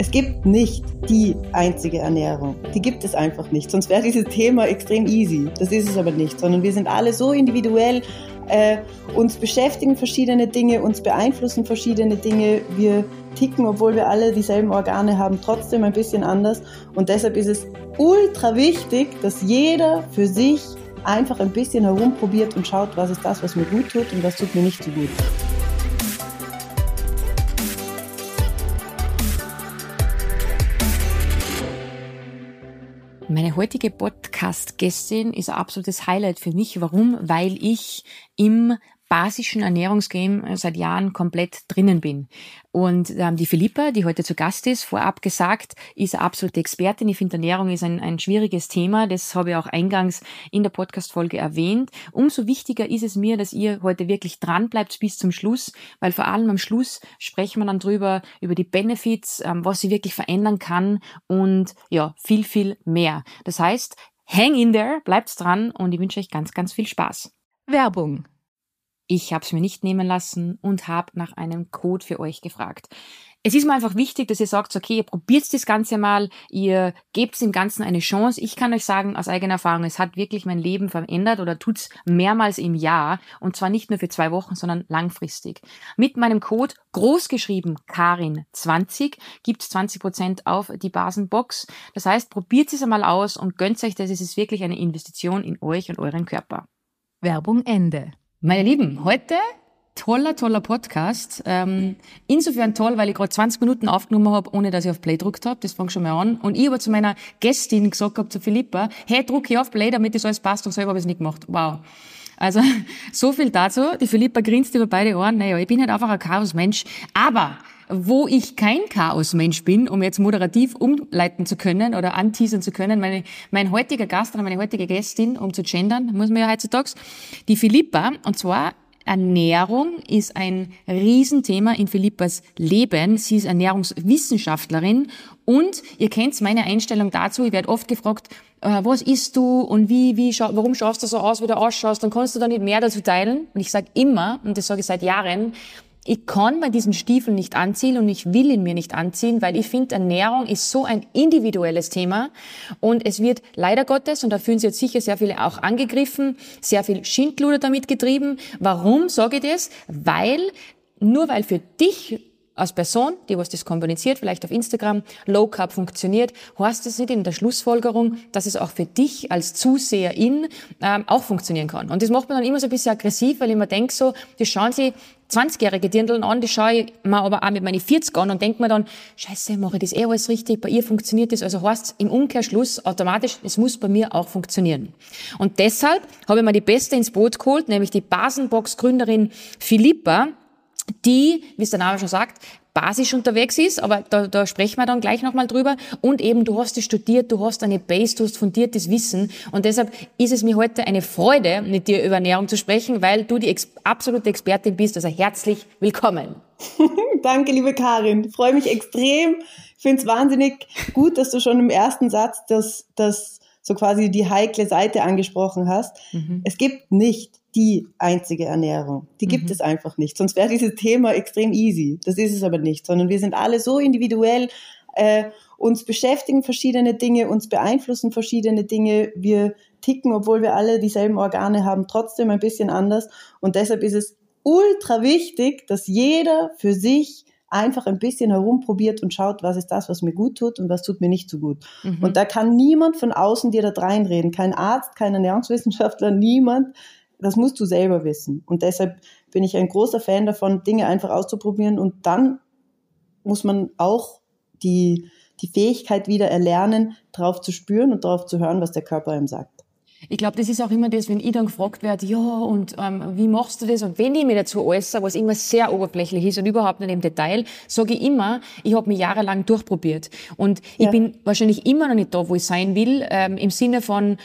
Es gibt nicht die einzige Ernährung. Die gibt es einfach nicht. Sonst wäre dieses Thema extrem easy. Das ist es aber nicht, sondern wir sind alle so individuell. Äh, uns beschäftigen verschiedene Dinge, uns beeinflussen verschiedene Dinge. Wir ticken, obwohl wir alle dieselben Organe haben, trotzdem ein bisschen anders. Und deshalb ist es ultra wichtig, dass jeder für sich einfach ein bisschen herumprobiert und schaut, was ist das, was mir gut tut und was tut mir nicht so gut. Meine heutige Podcast-Gästin ist ein absolutes Highlight für mich. Warum? Weil ich im basischen Ernährungsgame seit Jahren komplett drinnen bin. Und ähm, die Philippa, die heute zu Gast ist, vorab gesagt, ist eine absolute Expertin. Ich finde, Ernährung ist ein, ein schwieriges Thema. Das habe ich auch eingangs in der Podcast-Folge erwähnt. Umso wichtiger ist es mir, dass ihr heute wirklich dran bleibt bis zum Schluss, weil vor allem am Schluss sprechen wir dann drüber, über die Benefits, ähm, was sie wirklich verändern kann und ja, viel, viel mehr. Das heißt, hang in there, bleibt dran und ich wünsche euch ganz, ganz viel Spaß. Werbung ich habe es mir nicht nehmen lassen und habe nach einem Code für euch gefragt. Es ist mir einfach wichtig, dass ihr sagt, okay, ihr probiert das Ganze mal, ihr gebt dem Ganzen eine Chance. Ich kann euch sagen, aus eigener Erfahrung, es hat wirklich mein Leben verändert oder tut's mehrmals im Jahr und zwar nicht nur für zwei Wochen, sondern langfristig. Mit meinem Code großgeschrieben Karin20 gibt's 20% auf die Basenbox. Das heißt, probiert es einmal aus und gönnt euch das. Es ist wirklich eine Investition in euch und euren Körper. Werbung Ende. Meine Lieben, heute toller, toller Podcast. Ähm, insofern toll, weil ich gerade 20 Minuten aufgenommen habe, ohne dass ich auf Play gedruckt habe. Das fängt schon mal an. Und ich aber zu meiner Gästin gesagt habe, zu Philippa, hey, druck hier auf Play, damit das alles passt. Und selber habe ich es nicht gemacht. Wow. Also, so viel dazu. Die Philippa grinst über beide Ohren. Naja, ich bin halt einfach ein Chaosmensch. Aber wo ich kein Chaosmensch bin, um jetzt moderativ umleiten zu können oder anteasern zu können, meine, mein heutiger Gast oder meine heutige Gästin, um zu gendern, muss man ja heutzutage, die Philippa, und zwar Ernährung ist ein Riesenthema in Philippas Leben. Sie ist Ernährungswissenschaftlerin und ihr kennt meine Einstellung dazu. Ich werde oft gefragt, äh, was isst du und wie, wie, warum schaust du so aus, wie du ausschaust? Dann kannst du da nicht mehr dazu teilen. Und ich sage immer, und das sage ich seit Jahren, ich kann mir diesen Stiefel nicht anziehen und ich will ihn mir nicht anziehen, weil ich finde, Ernährung ist so ein individuelles Thema und es wird leider Gottes, und da fühlen sich jetzt sicher sehr viele auch angegriffen, sehr viel Schindluder damit getrieben. Warum sage ich das? Weil nur weil für dich als Person, die was das kommuniziert, vielleicht auf Instagram, Low Carb funktioniert, heißt das nicht in der Schlussfolgerung, dass es auch für dich als Zuseherin ähm, auch funktionieren kann. Und das macht man dann immer so ein bisschen aggressiv, weil ich mir denke so, die schauen sie 20-jährige Dirndln an, die schaue ich mir aber auch mit meinen 40 an und denke mir dann, scheiße, mache ich das eh alles richtig, bei ihr funktioniert das. Also heißt im Umkehrschluss automatisch, es muss bei mir auch funktionieren. Und deshalb habe ich mir die Beste ins Boot geholt, nämlich die Basenbox-Gründerin Philippa, die, wie es der Name schon sagt, basisch unterwegs ist, aber da, da sprechen wir dann gleich nochmal drüber. Und eben, du hast es studiert, du hast eine Base, du hast fundiertes Wissen. Und deshalb ist es mir heute eine Freude, mit dir über Ernährung zu sprechen, weil du die ex absolute Expertin bist. Also herzlich willkommen. Danke, liebe Karin. Ich freue mich extrem. Ich finde es wahnsinnig gut, dass du schon im ersten Satz das, das so quasi die heikle Seite angesprochen hast. Mhm. Es gibt nicht die einzige Ernährung. Die gibt mhm. es einfach nicht. Sonst wäre dieses Thema extrem easy. Das ist es aber nicht, sondern wir sind alle so individuell. Äh, uns beschäftigen verschiedene Dinge, uns beeinflussen verschiedene Dinge. Wir ticken, obwohl wir alle dieselben Organe haben, trotzdem ein bisschen anders. Und deshalb ist es ultra wichtig, dass jeder für sich einfach ein bisschen herumprobiert und schaut, was ist das, was mir gut tut und was tut mir nicht so gut. Mhm. Und da kann niemand von außen dir da reinreden. Kein Arzt, kein Ernährungswissenschaftler, niemand das musst du selber wissen. Und deshalb bin ich ein großer Fan davon, Dinge einfach auszuprobieren und dann muss man auch die, die Fähigkeit wieder erlernen, drauf zu spüren und darauf zu hören, was der Körper ihm sagt. Ich glaube, das ist auch immer das, wenn ich dann gefragt werde, ja, und ähm, wie machst du das? Und wenn ich mir dazu äußere, was immer sehr oberflächlich ist und überhaupt nicht im Detail, sage ich immer, ich habe mich jahrelang durchprobiert. Und ja. ich bin wahrscheinlich immer noch nicht da, wo ich sein will, ähm, im Sinne von,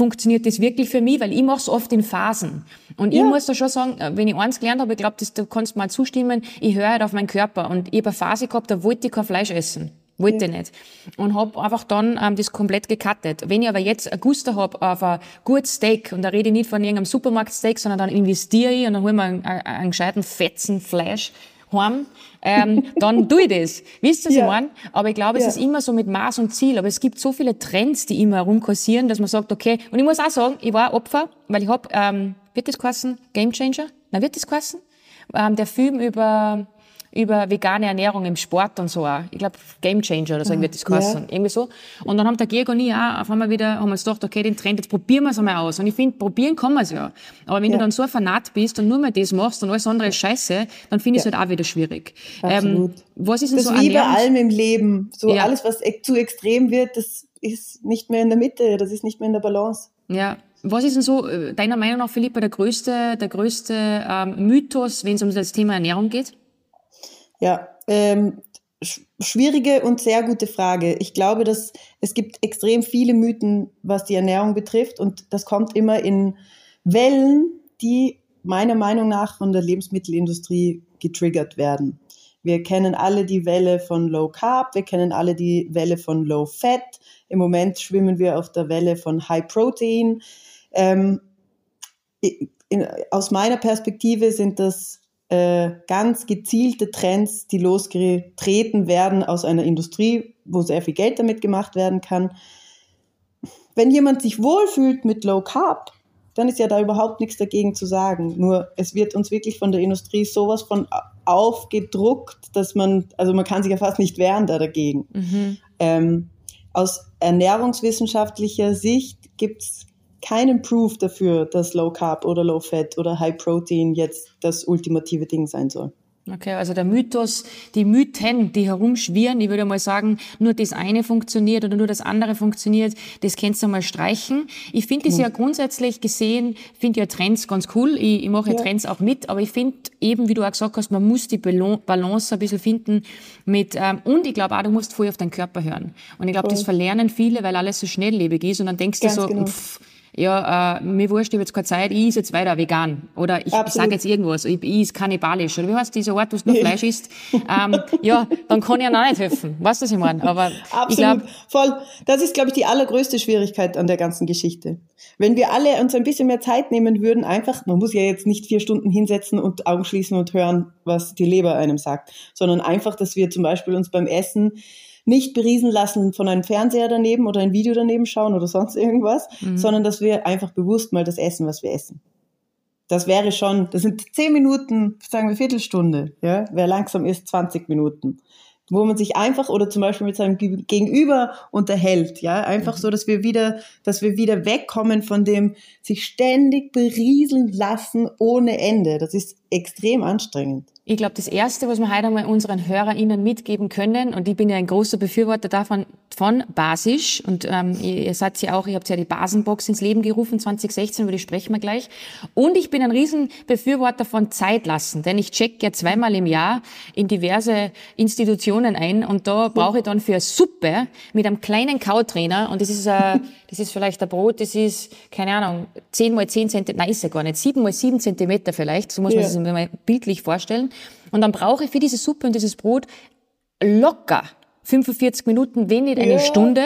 funktioniert das wirklich für mich, weil ich mache es oft in Phasen. Und ja. ich muss da schon sagen, äh, wenn ich eins gelernt habe, ich glaube, du kannst mal zustimmen, ich höre halt auf meinen Körper. Und ich habe eine Phase gehabt, da wollte ich kein Fleisch essen. Wollte ja. nicht. Und habe einfach dann ähm, das komplett gecuttet. Wenn ich aber jetzt ein Guster habe auf ein gutes Steak, und da rede ich nicht von irgendeinem Supermarktsteak, sondern dann investiere ich und dann hole ich mir einen, einen, einen gescheiten Fetzen Fleisch heim, ähm, dann tue ich das. Wisst ihr, was Ja. ich meine? Aber ich glaube, es Ja. ist immer so mit Maß und Ziel. Aber es gibt so viele Trends, die immer herumkursieren, dass man sagt, okay, und ich muss auch sagen, ich war Opfer, weil ich hab, ähm, wird das heißen, Game Changer? Na, wird das heißen? Ähm, der Film über, über vegane Ernährung im Sport und so auch. Ich glaube, Game Changer oder so wird das ja. heißen. Irgendwie so. Und dann haben der Georg und ich auch auf einmal wieder, haben wir uns gedacht, okay, den Trend, jetzt probieren wir es einmal aus. Und ich finde, probieren kann man es ja. Aber wenn Ja. du dann so ein Fanat bist und nur mehr das machst und alles andere ist scheiße, dann finde ich es halt auch wieder schwierig. Absolut. Ähm, was ist denn Das so wie bei allem im Leben. So Ja. alles, was e- zu extrem wird, das ist nicht mehr in der Mitte, das ist nicht mehr in der Balance. Ja. Was ist denn so, äh, deiner Meinung nach, Philippa, der größte, der größte ähm, Mythos, wenn es um das Thema Ernährung geht? Ja, ähm, sch schwierige und sehr gute Frage. Ich glaube, dass es gibt extrem viele Mythen, was die Ernährung betrifft und das kommt immer in Wellen, die meiner Meinung nach von der Lebensmittelindustrie getriggert werden. Wir kennen alle die Welle von Low Carb, wir kennen alle die Welle von Low Fat. Im Moment schwimmen wir auf der Welle von High Protein. Ähm, in, aus meiner Perspektive sind das äh, ganz gezielte Trends, die losgetreten werden aus einer Industrie, wo sehr viel Geld damit gemacht werden kann. Wenn jemand sich wohlfühlt mit Low Carb, dann ist ja da überhaupt nichts dagegen zu sagen. Nur es wird uns wirklich von der Industrie sowas von aufgedruckt, dass man, also man kann sich ja fast nicht wehren da dagegen. Ähm, aus ernährungswissenschaftlicher Sicht gibt's keinen Proof dafür, dass Low Carb oder Low Fat oder High Protein jetzt das ultimative Ding sein soll. Okay, also der Mythos, die Mythen, die herumschwirren, ich würde mal sagen, nur das eine funktioniert oder nur das andere funktioniert, das kannst du mal streichen. Ich finde das ja grundsätzlich gesehen, finde ja Trends ganz cool. Ich, ich mache ja. Trends auch mit, aber ich finde eben, wie du auch gesagt hast, man muss die Balance ein bisschen finden mit, ähm, und ich glaube auch, du musst voll auf deinen Körper hören. Und ich glaube, das verlernen viele, weil alles so schnelllebig ist und dann denkst Ganz du so, genau. pff, ja, äh, mir wurscht, ich habe jetzt keine Zeit, ich esse jetzt weiter vegan. Oder ich, ich sage jetzt irgendwas, ich, ich esse kannibalisch. Oder wie heißt diese Art, wo du nur Fleisch isst? ähm, ja, dann kann ich ihnen auch nicht helfen. Weißt du, was ich meine? Aber ich Absolut, glaube, voll. Das ist, glaube ich, die allergrößte Schwierigkeit an der ganzen Geschichte. Wenn wir alle uns ein bisschen mehr Zeit nehmen würden, einfach, man muss ja jetzt nicht vier Stunden hinsetzen und Augen schließen und hören, was die Leber einem sagt, sondern einfach, dass wir zum Beispiel uns beim Essen nicht beriesen lassen von einem Fernseher daneben oder ein Video daneben schauen oder sonst irgendwas, sondern dass wir einfach bewusst mal das essen, was wir essen. Das wäre schon, das sind zehn Minuten, sagen wir Viertelstunde, ja. Wer langsam ist, 20 Minuten. Wo man sich einfach oder zum Beispiel mit seinem Ge- Gegenüber unterhält, ja. Einfach so, dass wir wieder, dass wir wieder wegkommen von dem sich ständig berieseln lassen ohne Ende. Das ist extrem anstrengend. Ich glaube, das Erste, was wir heute einmal unseren HörerInnen mitgeben können, und ich bin ja ein großer Befürworter davon, von Basisch, und ähm, ihr, seid ja auch, ihr habt ja die Basenbox ins Leben gerufen 2016, über die sprechen wir gleich. Und ich bin ein riesen Befürworter von Zeit lassen, denn ich check ja zweimal im Jahr in diverse Institutionen ein und da brauche ich dann für Suppe mit einem kleinen Kautrainer, und das ist, äh, das ist vielleicht ein Brot, das ist, keine Ahnung, 10 mal 10 Zentimeter, nein, ist ja gar nicht, 7 mal 7 Zentimeter vielleicht, so muss man Ja. sich das mal bildlich vorstellen. Und dann brauche ich für diese Suppe und dieses Brot locker 45 Minuten, wenn nicht eine Ja. Stunde.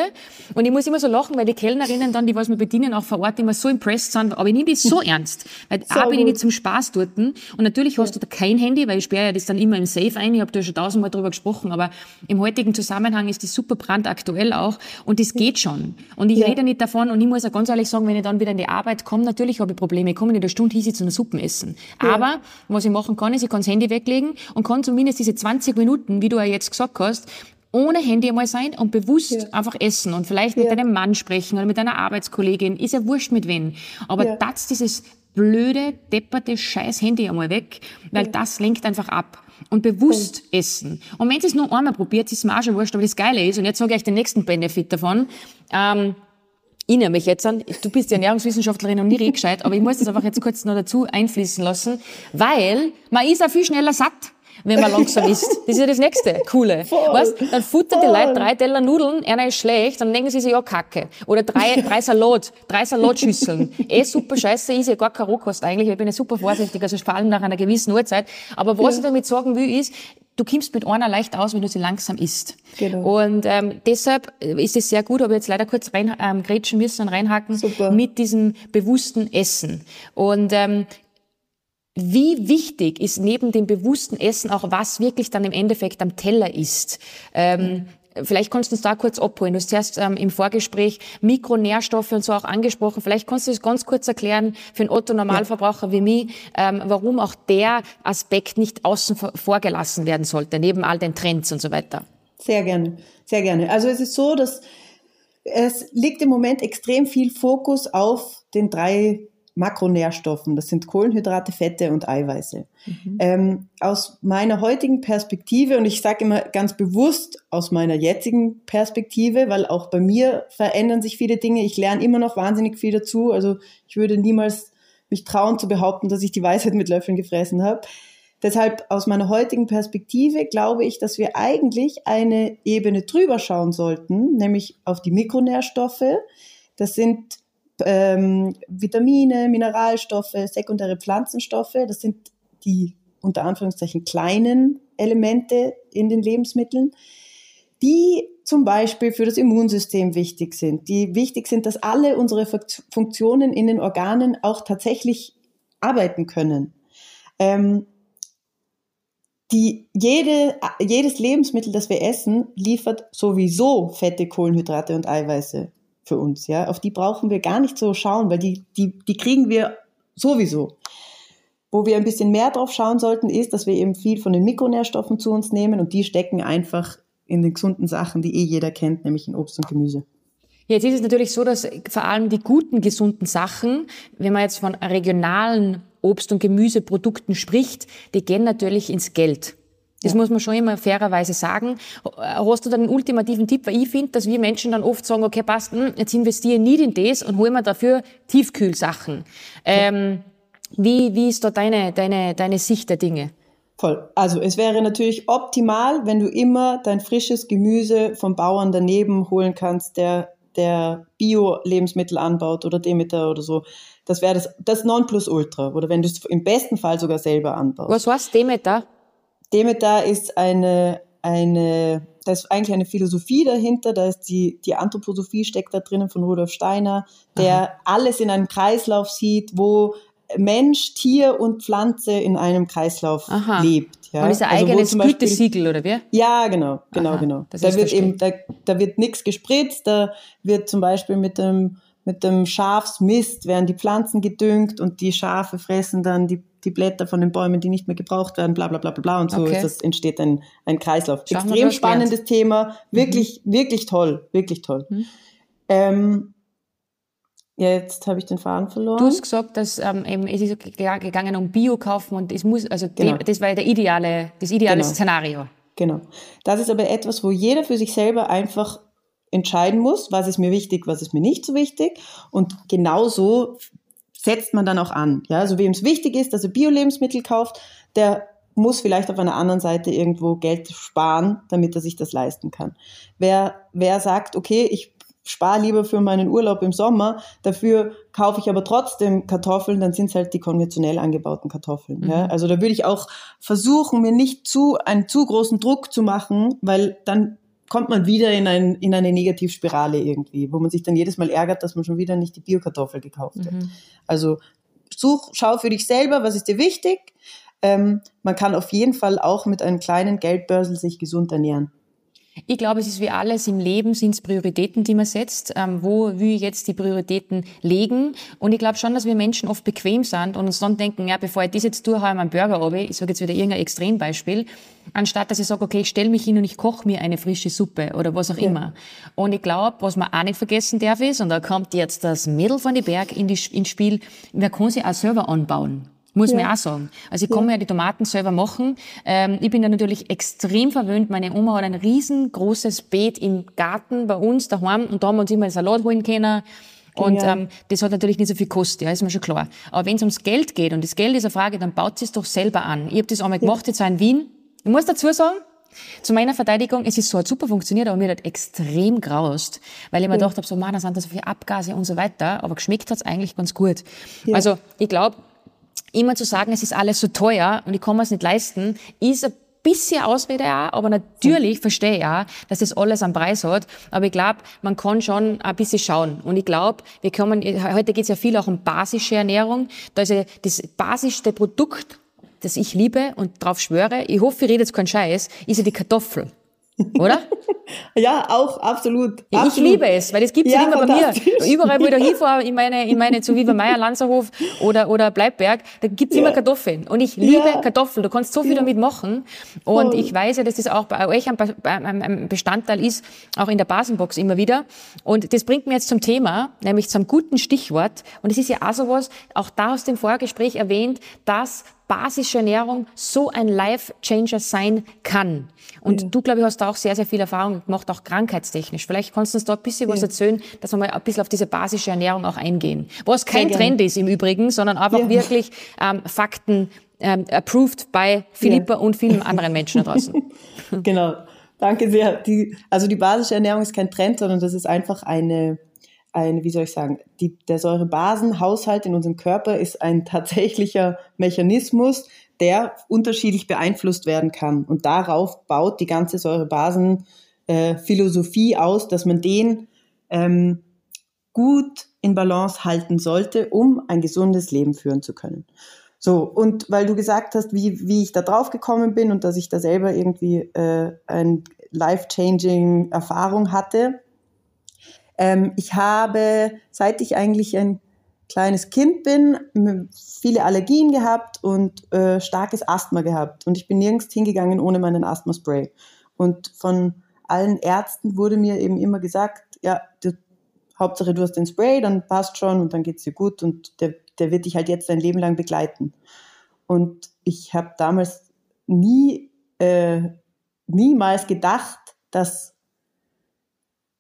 Und ich muss immer so lachen, weil die Kellnerinnen dann, die was mir bedienen, auch vor Ort immer so impressed sind. Aber ich nehme das so ernst. Weil A, bin ich nicht zum Spaß dort. Und natürlich hast du da kein Handy, weil ich sperre ja das dann immer im Safe ein. Ich habe da schon tausendmal drüber gesprochen. Aber im heutigen Zusammenhang ist das super brandaktuell auch. Und das geht schon. Und ich Ja. rede nicht davon. Und ich muss auch ganz ehrlich sagen, wenn ich dann wieder in die Arbeit komme, natürlich habe ich Probleme. Ich komme nicht eine Stunde hin zu einer Suppen essen. Aber was ich machen kann, ist, ich kann das Handy weglegen und kann zumindest diese 20 Minuten, wie du ja jetzt gesagt hast, ohne Handy einmal sein und bewusst Ja. einfach essen und vielleicht mit deinem Mann sprechen oder mit deiner Arbeitskollegin. Ist ja wurscht mit wen. Aber Ja. das dieses blöde, depperte scheiß Handy einmal weg, weil das lenkt einfach ab. Und bewusst essen. Und wenn ihr es nur einmal probiert, ist mir auch schon wurscht, aber das Geile ist, und jetzt sage ich euch den nächsten Benefit davon, ähm, ich nehme mich jetzt an, du bist ja Ernährungswissenschaftlerin und nie gescheit, aber ich muss das einfach jetzt kurz noch dazu einfließen lassen, weil man ist auch viel schneller satt, wenn man langsam isst. Das ist ja das nächste Coole. Voll. Weißt, dann futtern die. Leute drei Teller Nudeln, einer ist schlecht, dann denken sie sich, ja, Kacke. Oder drei, drei Salat, drei Salatschüsseln. Eh super scheiße, ist ja gar kein Rohkost eigentlich, ich bin ja super vorsichtig, also vor allem nach einer gewissen Uhrzeit. Aber was ich damit sagen will, ist, du kommst mit einer leicht aus, wenn du sie langsam isst. Genau. Und ähm, deshalb ist es sehr gut, aber jetzt leider kurz rein ähm, grätschen müssen und reinhaken Super. mit diesem bewussten Essen. Und ähm, wie wichtig ist neben dem bewussten Essen auch, was wirklich dann im Endeffekt am Teller ist? Ähm, Vielleicht kannst du uns da kurz abholen. Du hast ähm, im Vorgespräch Mikronährstoffe und so auch angesprochen. Vielleicht kannst du das ganz kurz erklären für einen Otto-Normalverbraucher wie mich, ähm, warum auch der Aspekt nicht außen vor gelassen werden sollte, neben all den Trends und so weiter. Sehr gerne, sehr gerne. Also es ist so, dass es liegt im Moment extrem viel Fokus auf den drei Makronährstoffen. Das sind Kohlenhydrate, Fette und Eiweiße. Mhm. Ähm, aus meiner heutigen Perspektive, und ich sage immer ganz bewusst aus meiner jetzigen Perspektive, weil auch bei mir verändern sich viele Dinge. Ich lerne immer noch wahnsinnig viel dazu. Also ich würde niemals mich trauen zu behaupten, dass ich die Weisheit mit Löffeln gefressen habe. Deshalb aus meiner heutigen Perspektive glaube ich, dass wir eigentlich eine Ebene drüber schauen sollten, nämlich auf die Mikronährstoffe. Das sind ähm, Vitamine, Mineralstoffe, sekundäre Pflanzenstoffe. Das sind die unter Anführungszeichen kleinen Elemente in den Lebensmitteln, die zum Beispiel für das Immunsystem wichtig sind, die wichtig sind, dass alle unsere Funktionen in den Organen auch tatsächlich arbeiten können. Ähm, die, jede, jedes Lebensmittel, das wir essen, liefert sowieso Fette, Kohlenhydrate und Eiweiße für uns. Ja, auf die brauchen wir gar nicht so schauen, weil die, die, die kriegen wir sowieso. Wo wir ein bisschen mehr drauf schauen sollten, ist, dass wir eben viel von den Mikronährstoffen zu uns nehmen und die stecken einfach in den gesunden Sachen, die eh jeder kennt, nämlich in Obst und Gemüse. Jetzt ist es natürlich so, dass vor allem die guten, gesunden Sachen, wenn man jetzt von regionalen Obst- und Gemüseprodukten spricht, die gehen natürlich ins Geld. Das ja. muss man schon immer fairerweise sagen. Hast du dann einen ultimativen Tipp? Weil ich finde, dass wir Menschen dann oft sagen, okay, passt, hm, jetzt investiere ich nicht in das und hole mir dafür Tiefkühlsachen. Ähm, wie, wie ist da deine, deine, deine Sicht der Dinge? Voll. Also es wäre natürlich optimal, wenn du immer dein frisches Gemüse vom Bauern daneben holen kannst, der, der Bio-Lebensmittel anbaut oder Demeter oder so. Das wäre das, das Nonplusultra. Oder wenn du es im besten Fall sogar selber anbaust. Was heißt Demeter? Demeter ist eine, eine, da ist eigentlich eine Philosophie dahinter, da ist die, die Anthroposophie steckt da drinnen von Rudolf Steiner, der Aha. alles in einem Kreislauf sieht, wo Mensch, Tier und Pflanze in einem Kreislauf Aha. lebt. Ja? Und ist ein also eigenes Gütesiegel, oder wie? Ja, genau, genau, Aha, genau. Da wird eben, da, da wird nichts gespritzt, da wird zum Beispiel mit dem mit dem Schafsmist werden die Pflanzen gedüngt und die Schafe fressen dann die, die Blätter von den Bäumen, die nicht mehr gebraucht werden, bla bla bla bla und so okay. ist das, entsteht ein, ein Kreislauf. Schauen Extrem spannendes gelernt. Thema, wirklich, mhm. wirklich toll, wirklich toll. Mhm. Ähm, jetzt habe ich den Faden verloren. Du hast gesagt, dass ähm, eben, es ist gegangen um Bio kaufen und es muss, also genau. das war der ideale, das ideale genau. Szenario. Genau. Das ist aber etwas, wo jeder für sich selber einfach entscheiden muss, was ist mir wichtig, was ist mir nicht so wichtig. Und genauso setzt man dann auch an. Ja, also wem es wichtig ist, dass er Bio-Lebensmittel kauft, der muss vielleicht auf einer anderen Seite irgendwo Geld sparen, damit er sich das leisten kann. Wer, wer sagt, okay, ich spare lieber für meinen Urlaub im Sommer, dafür kaufe ich aber trotzdem Kartoffeln, dann sind es halt die konventionell angebauten Kartoffeln. Mhm. Ja? Also da würde ich auch versuchen, mir nicht zu einen zu großen Druck zu machen, weil dann kommt man wieder in, ein, in eine Negativspirale irgendwie, wo man sich dann jedes Mal ärgert, dass man schon wieder nicht die Biokartoffel gekauft mhm. hat. Also such, schau für dich selber, was ist dir wichtig. Ähm, man kann auf jeden Fall auch mit einem kleinen Geldbörsel sich gesund ernähren. Ich glaube, es ist wie alles im Leben, sind es Prioritäten, die man setzt. Ähm, wo will ich jetzt die Prioritäten legen? Und ich glaube schon, dass wir Menschen oft bequem sind und uns dann denken, ja, bevor ich das jetzt tue, haue ich meinen Burger runter. Ich sage jetzt wieder irgendein Extrembeispiel. Anstatt, dass ich sage, okay, ich stelle mich hin und ich koche mir eine frische Suppe oder was auch ja. immer. Und ich glaube, was man auch nicht vergessen darf ist, und da kommt jetzt das Mädel von den Berg in die, ins Spiel, man kann sie auch selber anbauen. Muss ja. man auch sagen. Also ich kann ja. mir ja die Tomaten selber machen. Ähm, ich bin da natürlich extrem verwöhnt. Meine Oma hat ein riesengroßes Beet im Garten bei uns daheim und da haben wir uns immer einen Salat holen können. Und ähm, das hat natürlich nicht so viel Kost, ja, ist mir schon klar. Aber wenn es ums Geld geht und das Geld ist eine Frage, dann baut sie es doch selber an. Ich habe das einmal gemacht, jetzt auch in Wien. Ich muss dazu sagen, zu meiner Verteidigung, es ist so, hat super funktioniert, aber mir hat extrem graust, weil ich mir gedacht habe, so, man, da sind da so viele Abgase und so weiter, aber geschmeckt hat's eigentlich ganz gut. Ja. Also ich glaube, immer zu sagen, es ist alles so teuer und ich kann mir es nicht leisten, ist ein bisschen Ausrede auch, aber natürlich verstehe ich auch, dass das alles einen Preis hat. Aber ich glaube, man kann schon ein bisschen schauen. Und ich glaube, wir kommen, heute geht es ja viel auch um basische Ernährung. Da ist ja das basischste Produkt, das ich liebe und drauf schwöre, ich hoffe, ich rede jetzt keinen Scheiß, ist ja die Kartoffel. Oder? ja, auch, absolut. Ja, ich liebe es, weil es gibt ja, immer bei mir. Überall, wo ich da hinfahre, in meine, in meine, zu Viva Meier, Lanzerhof oder, oder Bleibberg, da gibt's ja. immer Kartoffeln. Und ich liebe ja. Kartoffeln. Du kannst so viel damit machen. Und Voll. ich weiß ja, dass das auch bei euch ein Bestandteil ist, auch in der Basenbox immer wieder. Und das bringt mir jetzt zum Thema, nämlich zum guten Stichwort. Und es ist ja auch sowas, auch da aus dem Vorgespräch erwähnt, dass basische Ernährung so ein Life-Changer sein kann. Und ja. du, glaube ich, hast da auch sehr, sehr viel Erfahrung gemacht, auch krankheitstechnisch. Vielleicht kannst du uns da ein bisschen ja. was erzählen, dass wir mal ein bisschen auf diese basische Ernährung auch eingehen. Was kein Trend ist im Übrigen, sondern einfach ja. wirklich ähm, Fakten ähm, approved bei Philippa und vielen anderen Menschen da draußen. genau. Danke sehr. Die, also die basische Ernährung ist kein Trend, sondern das ist einfach eine ein, wie soll ich sagen, die, der Säurebasenhaushalt in unserem Körper ist ein tatsächlicher Mechanismus, der unterschiedlich beeinflusst werden kann. Und darauf baut die ganze Säurebasen-Philosophie äh, aus, dass man den ähm, gut in Balance halten sollte, um ein gesundes Leben führen zu können. So, und weil du gesagt hast, wie, wie ich da drauf gekommen bin und dass ich da selber irgendwie äh, ein life-changing Erfahrung hatte, ähm, ich habe, seit ich eigentlich ein kleines Kind bin, viele Allergien gehabt und äh, starkes Asthma gehabt. Und ich bin nirgends hingegangen ohne meinen Asthma-Spray. Und von allen Ärzten wurde mir eben immer gesagt, ja, du, Hauptsache du hast den Spray, dann passt schon und dann geht's dir gut und der, der wird dich halt jetzt dein Leben lang begleiten. Und ich habe damals nie, äh, niemals gedacht, dass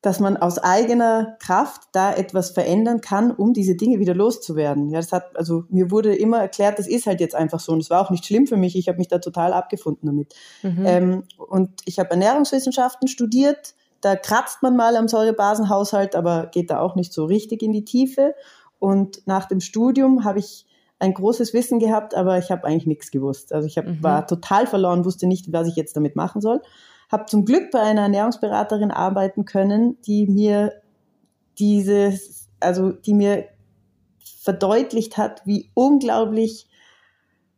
dass man aus eigener Kraft da etwas verändern kann, um diese Dinge wieder loszuwerden. Ja, das hat, also mir wurde immer erklärt, das ist halt jetzt einfach so und es war auch nicht schlimm für mich. Ich habe mich da total abgefunden damit. Mhm. Ähm, und ich habe Ernährungswissenschaften studiert. Da kratzt man mal am Säurebasenhaushalt, aber geht da auch nicht so richtig in die Tiefe. Und nach dem Studium habe ich ein großes Wissen gehabt, aber ich habe eigentlich nichts gewusst. Also ich hab, mhm. war total verloren, wusste nicht, was ich jetzt damit machen soll habe zum Glück bei einer Ernährungsberaterin arbeiten können, die mir dieses, also die mir verdeutlicht hat, wie unglaublich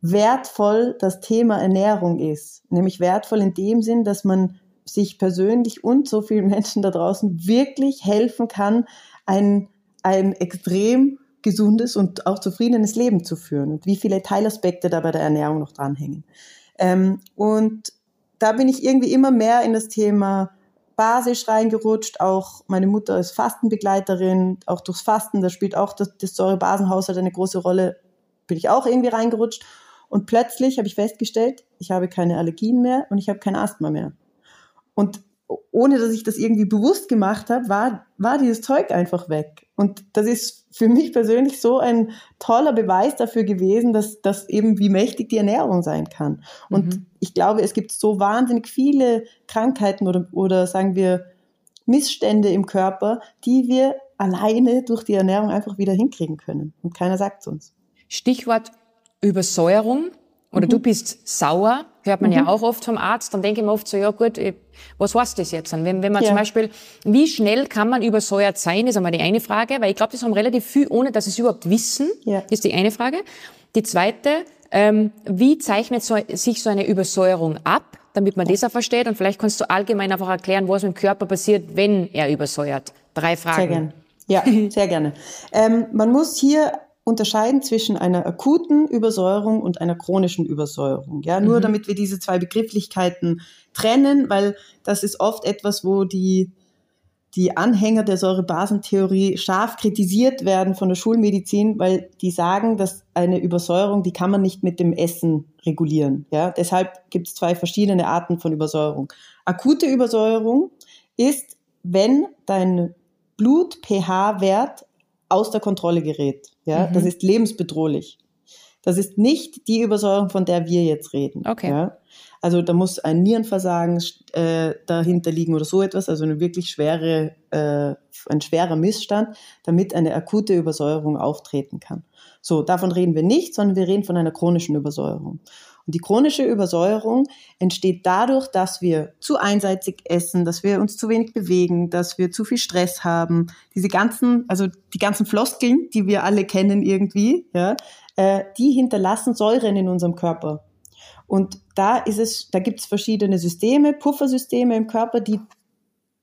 wertvoll das Thema Ernährung ist. Nämlich wertvoll in dem Sinn, dass man sich persönlich und so vielen Menschen da draußen wirklich helfen kann, ein, ein extrem gesundes und auch zufriedenes Leben zu führen und wie viele Teilaspekte da bei der Ernährung noch dranhängen. Ähm, und da bin ich irgendwie immer mehr in das Thema basisch reingerutscht. Auch meine Mutter ist Fastenbegleiterin, auch durchs Fasten, da spielt auch das, das Säurebasenhaushalt eine große Rolle, bin ich auch irgendwie reingerutscht. Und plötzlich habe ich festgestellt, ich habe keine Allergien mehr und ich habe kein Asthma mehr. Und ohne dass ich das irgendwie bewusst gemacht habe, war, war dieses Zeug einfach weg. Und das ist für mich persönlich so ein toller Beweis dafür gewesen, dass das eben wie mächtig die Ernährung sein kann. Und mhm. ich glaube, es gibt so wahnsinnig viele Krankheiten oder, oder sagen wir Missstände im Körper, die wir alleine durch die Ernährung einfach wieder hinkriegen können. Und keiner sagt es uns. Stichwort Übersäuerung oder mhm. du bist sauer, hört man mhm. ja auch oft vom Arzt, dann denke ich mir oft so, ja gut, was heißt das jetzt? Wenn, wenn man ja. zum Beispiel, wie schnell kann man übersäuert sein, ist einmal die eine Frage, weil ich glaube, das haben relativ viel, ohne dass sie es überhaupt wissen, ja. ist die eine Frage. Die zweite, ähm, wie zeichnet so, sich so eine Übersäuerung ab, damit man das auch versteht? Und vielleicht kannst du allgemein einfach erklären, was im Körper passiert, wenn er übersäuert. Drei Fragen. Sehr gerne. Ja, sehr gerne. Ähm, man muss hier unterscheiden zwischen einer akuten Übersäuerung und einer chronischen Übersäuerung. Ja, nur mhm. damit wir diese zwei Begrifflichkeiten trennen, weil das ist oft etwas, wo die, die Anhänger der Säurebasentheorie scharf kritisiert werden von der Schulmedizin, weil die sagen, dass eine Übersäuerung, die kann man nicht mit dem Essen regulieren. Ja, deshalb gibt es zwei verschiedene Arten von Übersäuerung. Akute Übersäuerung ist, wenn dein Blut-pH-Wert aus der Kontrolle gerät. Ja, mhm. das ist lebensbedrohlich. Das ist nicht die Übersäuerung, von der wir jetzt reden. Okay. Ja? Also da muss ein Nierenversagen äh, dahinter liegen oder so etwas, also eine wirklich schwere, äh, ein schwerer Missstand, damit eine akute Übersäuerung auftreten kann. So, davon reden wir nicht, sondern wir reden von einer chronischen Übersäuerung. Und die chronische Übersäuerung entsteht dadurch, dass wir zu einseitig essen, dass wir uns zu wenig bewegen, dass wir zu viel Stress haben. Diese ganzen, also die ganzen Floskeln, die wir alle kennen irgendwie, ja, äh, die hinterlassen Säuren in unserem Körper. Und da ist es, da gibt es verschiedene Systeme, Puffersysteme im Körper, die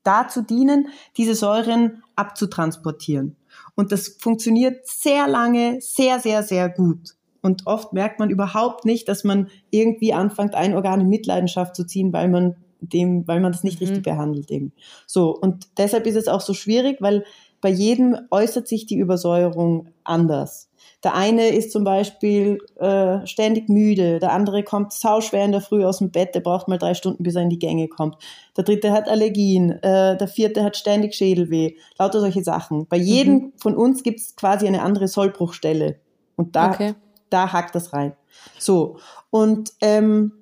dazu dienen, diese Säuren abzutransportieren. Und das funktioniert sehr lange, sehr, sehr, sehr gut. Und oft merkt man überhaupt nicht, dass man irgendwie anfängt, ein Organ in Mitleidenschaft zu ziehen, weil man dem, weil man das nicht mhm. richtig behandelt eben. So. Und deshalb ist es auch so schwierig, weil bei jedem äußert sich die Übersäuerung anders. Der eine ist zum Beispiel äh, ständig müde, der andere kommt sauschwer in der Früh aus dem Bett, der braucht mal drei Stunden, bis er in die Gänge kommt. Der dritte hat Allergien, äh, der vierte hat ständig Schädelweh, lauter solche Sachen. Bei jedem mhm. von uns gibt es quasi eine andere Sollbruchstelle. Und da, okay. Da hakt das rein. So, und ähm,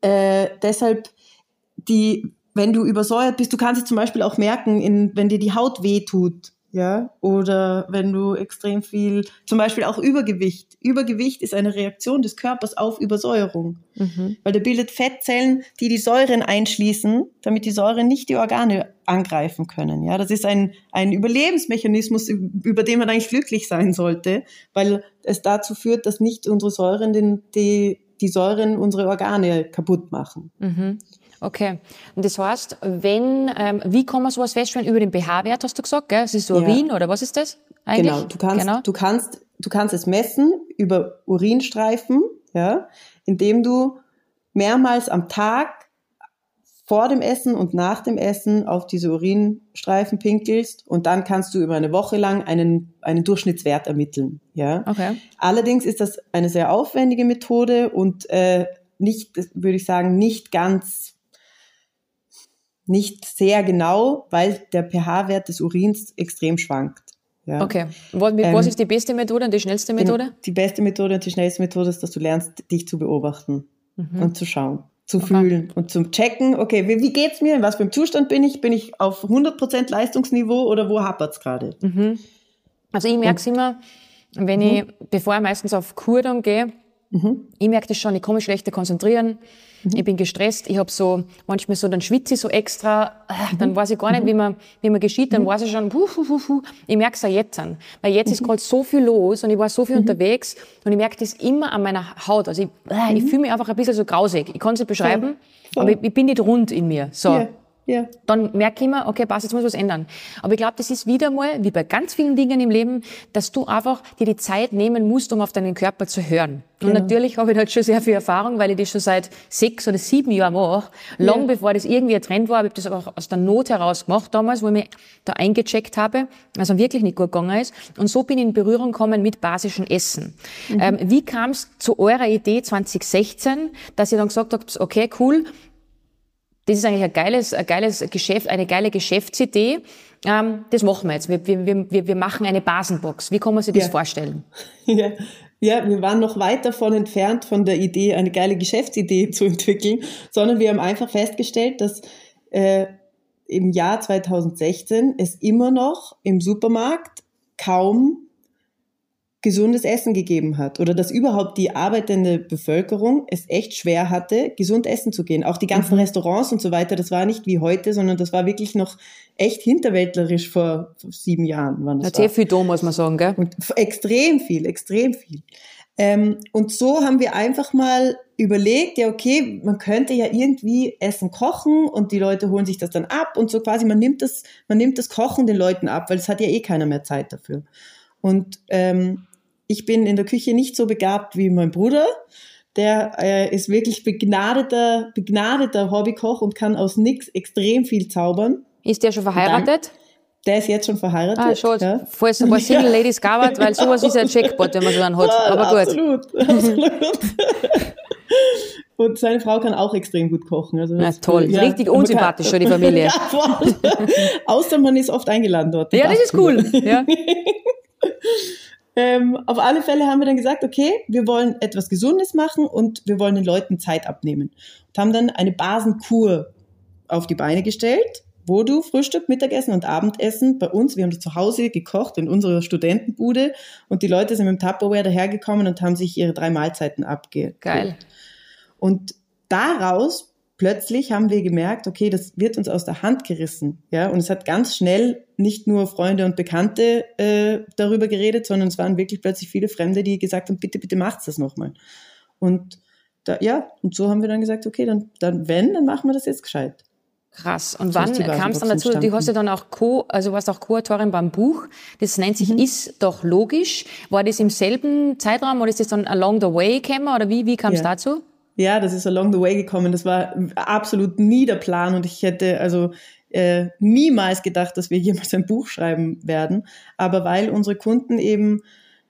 äh, deshalb die, wenn du übersäuert bist, du kannst es zum Beispiel auch merken, in, wenn dir die Haut weh tut ja, oder wenn du extrem viel, zum Beispiel auch Übergewicht. Übergewicht ist eine Reaktion des Körpers auf Übersäuerung, mhm. weil der bildet Fettzellen, die die Säuren einschließen, damit die Säuren nicht die Organe angreifen können. Ja, das ist ein, ein Überlebensmechanismus, über den man eigentlich glücklich sein sollte, weil es dazu führt, dass nicht unsere Säuren den, die, die Säuren unsere Organe kaputt machen. Mhm. Okay. Und das heißt, wenn, ähm, wie kann man sowas feststellen? Über den pH-Wert hast du gesagt, gell? Das ist so Urin ja. oder was ist das eigentlich? Genau. Du kannst, genau. du kannst, du kannst es messen über Urinstreifen, ja, indem du mehrmals am Tag vor dem Essen und nach dem Essen auf diese Urinstreifen pinkelst und dann kannst du über eine Woche lang einen, einen Durchschnittswert ermitteln. Ja? Okay. Allerdings ist das eine sehr aufwendige Methode und äh, nicht, würde ich sagen, nicht ganz nicht sehr genau, weil der pH-Wert des Urins extrem schwankt. Ja. Okay. Was, ähm, ist die beste Methode und die schnellste Methode? Die beste Methode und die schnellste Methode ist, dass du lernst, dich zu beobachten mhm. und zu schauen, zu okay. fühlen und zu checken, okay, wie, wie geht's mir, in was für einem Zustand bin ich? Bin ich auf 100% Leistungsniveau oder wo hapert's gerade? Mhm. Also ich merke es immer, wenn mhm. ich, bevor ich meistens auf Kur dann gehe, mhm. ich merke das schon, ich komme schlechter konzentrieren, Mhm. Ich bin gestresst, ich habe so, manchmal so, dann schwitze ich so extra, äh, dann mhm. weiß ich gar nicht, wie man, wie man geschieht, dann mhm. weiß ich schon, puh, puh, puh, puh. ich merke es auch jetzt an. Weil jetzt ist gerade so viel los und ich war so viel unterwegs und ich merke das immer an meiner Haut. Also ich, äh, ich fühle mich einfach ein bisschen so grausig. Ich kann es nicht beschreiben, aber ich, ich, bin nicht rund in mir. So. Yeah. Ja. Dann merke ich immer, okay, passt, jetzt muss was ändern. Aber ich glaube, das ist wieder mal, wie bei ganz vielen Dingen im Leben, dass du einfach dir die Zeit nehmen musst, um auf deinen Körper zu hören. Genau. Und natürlich habe ich halt schon sehr viel Erfahrung, weil ich das schon seit sechs oder sieben Jahren mache. Lang ja. bevor das irgendwie ein Trend war, habe ich das auch aus der Not heraus gemacht damals, wo ich mich da eingecheckt habe, also wirklich nicht gut gegangen ist. Und so bin ich in Berührung gekommen mit basischem Essen. Mhm. Ähm, wie kam es zu eurer Idee 2016, dass ihr dann gesagt habt, okay, cool, das ist eigentlich ein geiles, ein geiles Geschäft, eine geile Geschäftsidee. Ähm, das machen wir jetzt. Wir, wir, wir, wir machen eine Basenbox. Wie kann man sich das ja. vorstellen? Ja. ja, wir waren noch weit davon entfernt, von der Idee, eine geile Geschäftsidee zu entwickeln, sondern wir haben einfach festgestellt, dass äh, im Jahr 2016 es immer noch im Supermarkt kaum gesundes Essen gegeben hat oder dass überhaupt die arbeitende Bevölkerung es echt schwer hatte, gesund essen zu gehen. Auch die ganzen mhm. Restaurants und so weiter, das war nicht wie heute, sondern das war wirklich noch echt hinterwäldlerisch vor, sieben Jahren. Wann das sehr viel da, muss man sagen, gell? Und extrem viel, extrem viel. Ähm, und so haben wir einfach mal überlegt, ja okay, man könnte ja irgendwie Essen kochen und die Leute holen sich das dann ab und so quasi, man nimmt das, man nimmt das Kochen den Leuten ab, weil es hat ja eh keiner mehr Zeit dafür. Und ähm, ich bin in der Küche nicht so begabt wie mein Bruder. Der äh, ist wirklich begnadeter, begnadeter Hobbykoch und kann aus nix extrem viel zaubern. Ist der schon verheiratet? Der ist jetzt schon verheiratet. Ah, schon. Ja. Falls ein paar Single Ladies gab, weil sowas ist ja ein Jackpot, wenn man so einen hat. Aber gut. Absolut. Und seine Frau kann auch extrem gut kochen. Also Na, toll. Ja, Richtig unsympathisch schon die Familie. ja. Außer man ist oft eingeladen dort. Ja, das ist cool. Ja. Ähm, auf alle Fälle haben wir dann gesagt, okay, wir wollen etwas Gesundes machen und wir wollen den Leuten Zeit abnehmen. Und haben dann eine Basenkur auf die Beine gestellt. wo du Frühstück, Mittagessen und Abendessen bei uns, wir haben das zu Hause gekocht in unserer Studentenbude und die Leute sind mit dem Tupperware dahergekommen und haben sich ihre drei Mahlzeiten abgegeben. Geil. Und daraus plötzlich haben wir gemerkt, okay, das wird uns aus der Hand gerissen. Ja, und es hat ganz schnell nicht nur Freunde und Bekannte äh, darüber geredet, sondern es waren wirklich plötzlich viele Fremde, die gesagt haben, bitte, bitte macht's das nochmal. Und da, ja, und so haben wir dann gesagt, okay, dann, dann wenn, dann machen wir das jetzt gescheit. Krass. Und so wann kam es dann dazu? Entstanden. Du hast ja dann auch Co, also warst auch Co-Autorin beim Buch. Das nennt sich mhm. Ist doch logisch. War das im selben Zeitraum oder ist das dann along the way gekommen oder wie, wie kam es ja. dazu? Ja, das ist along the way gekommen. Das war absolut nie der Plan und ich hätte also äh, niemals gedacht, dass wir jemals ein Buch schreiben werden. Aber weil unsere Kunden eben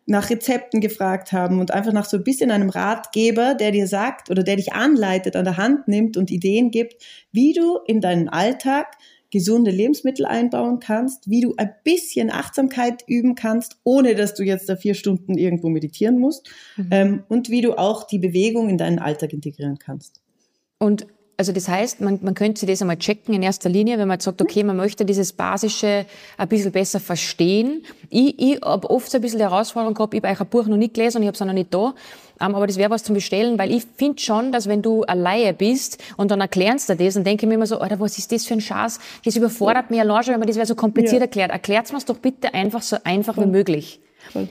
nach Rezepten gefragt haben und einfach nach so ein bisschen einem Ratgeber, der dir sagt oder der dich anleitet, an der Hand nimmt und Ideen gibt, wie du in deinen Alltag gesunde Lebensmittel einbauen kannst, wie du ein bisschen Achtsamkeit üben kannst, ohne dass du jetzt da vier Stunden irgendwo meditieren musst mhm. ähm, und wie du auch die Bewegung in deinen Alltag integrieren kannst. Und also das heißt, man, man könnte das einmal checken in erster Linie, wenn man sagt, okay, man möchte dieses Basische ein bisschen besser verstehen. Ich, ich habe oft so ein bisschen die Herausforderung gehabt, ich habe euch ein Buch noch nicht gelesen und ich habe es auch noch nicht da. Um, aber das wäre was zum Bestellen, weil ich finde schon, dass wenn du eine Laie bist und dann erklärst du das, dann denke ich mir immer so, Alter, was ist das für ein Schatz? Das überfordert mich allein schon, wenn man das wäre so kompliziert ja. erklärt. Erklärt mir es doch bitte einfach so einfach Voll. wie möglich.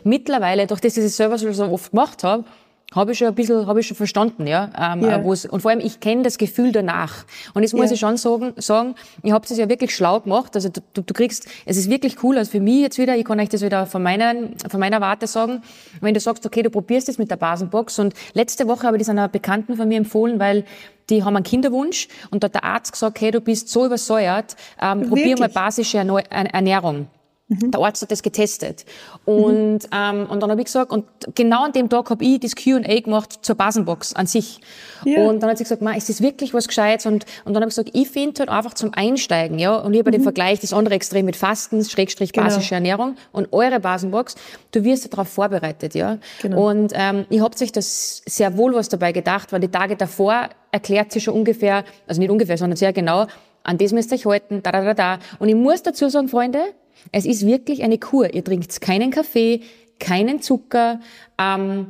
Mittlerweile, durch das, dass ich es selber so oft gemacht habe, habe ich schon ein bisschen, habe ich schon verstanden, ja. Ähm, ja. Wo's, und vor allem, ich kenne das Gefühl danach. Und jetzt muss ja. ich schon sagen, sagen ich habe das ja wirklich schlau gemacht. Also du, du, kriegst, es ist wirklich cool, also für mich jetzt wieder, ich kann euch das wieder von meiner, von meiner Warte sagen, wenn du sagst, okay, du probierst das mit der Basenbox. Und letzte Woche habe ich das einer Bekannten von mir empfohlen, weil die haben einen Kinderwunsch und da hat der Arzt gesagt, hey, du bist so übersäuert, ähm, probier mal basische Ernährung. Mhm. Der Arzt hat das getestet. Und, mhm. ähm, und dann habe ich gesagt, und genau an dem Tag habe ich das Q&A gemacht zur Basenbox an sich. Ja. Und dann hat sie gesagt, Ma, ist das wirklich was Gescheites? Und, und dann habe ich gesagt, ich finde halt einfach zum Einsteigen, ja, und ich habe mhm. den Vergleich, das andere Extrem mit Fasten, Schrägstrich genau. basische genau. Ernährung und eure Basenbox, du wirst darauf vorbereitet, ja. Genau. Und ähm, ich habe sich das sehr wohl was dabei gedacht, weil die Tage davor erklärt sie schon ungefähr, also nicht ungefähr, sondern sehr genau, an das müsst ihr euch halten, da, da, da, da. Und ich muss dazu sagen, Freunde, es ist wirklich eine Kur. Ihr trinkt keinen Kaffee, keinen Zucker. Ähm,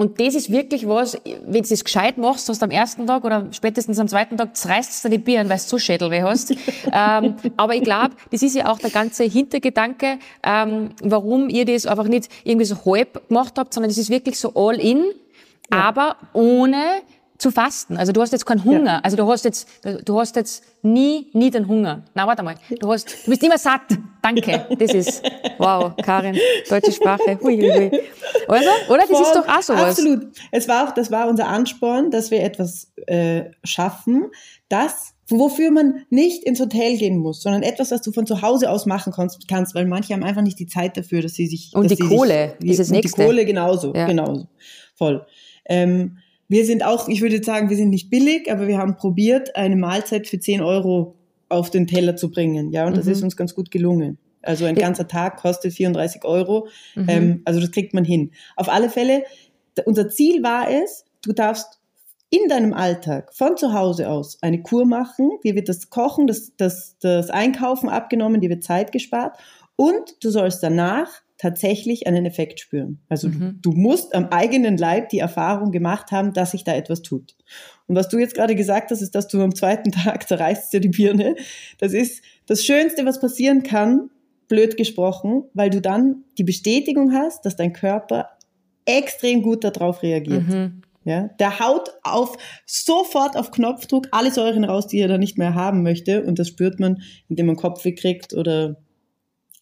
und das ist wirklich was, wenn du das gescheit machst, hast du am ersten Tag oder spätestens am zweiten Tag zerreißt du die Birnen, weil du so Schädelweh hast. ähm, aber ich glaube, das ist ja auch der ganze Hintergedanke, ähm, warum ihr das einfach nicht irgendwie so halb gemacht habt, sondern das ist wirklich so all in, ja. aber ohne zu fasten. Also du hast jetzt keinen Hunger. Ja. Also du hast jetzt, du hast jetzt nie, nie den Hunger. Na, warte mal. Du hast, du bist immer satt. Danke. Ja. Das ist, wow, Karin, deutsche Sprache. Hui, hui. Also, oder? Das Voll, ist doch auch sowas. Absolut. Es war auch, das war unser Ansporn, dass wir etwas äh, schaffen, das wofür man nicht ins Hotel gehen muss, sondern etwas, was du von zu Hause aus machen kannst, weil manche haben einfach nicht die Zeit dafür, dass sie sich und die Kohle, sich, dieses und nächste. die Kohle genauso, ja. genauso, voll. Ähm, wir sind auch, ich würde sagen, wir sind nicht billig, aber wir haben probiert, eine Mahlzeit für 10 Euro auf den Teller zu bringen. Ja, und das mhm. ist uns ganz gut gelungen. Also ein ganzer Tag kostet 34 Euro. Mhm. Ähm, also das kriegt man hin. Auf alle Fälle, unser Ziel war es, du darfst in deinem Alltag von zu Hause aus eine Kur machen. Dir wird das Kochen, das, das, das Einkaufen abgenommen, dir wird Zeit gespart. Und du sollst danach tatsächlich einen Effekt spüren. Also mhm. du, du, musst am eigenen Leib die Erfahrung gemacht haben, dass sich da etwas tut. Und was du jetzt gerade gesagt hast, ist, dass du am zweiten Tag zerreißt dir die Birne. Das ist das Schönste, was passieren kann, blöd gesprochen, weil du dann die Bestätigung hast, dass dein Körper extrem gut darauf reagiert. Mhm. Ja, der haut auf sofort auf Knopfdruck alle Säuren raus, die er dann nicht mehr haben möchte. Und das spürt man, indem man Kopfweh kriegt oder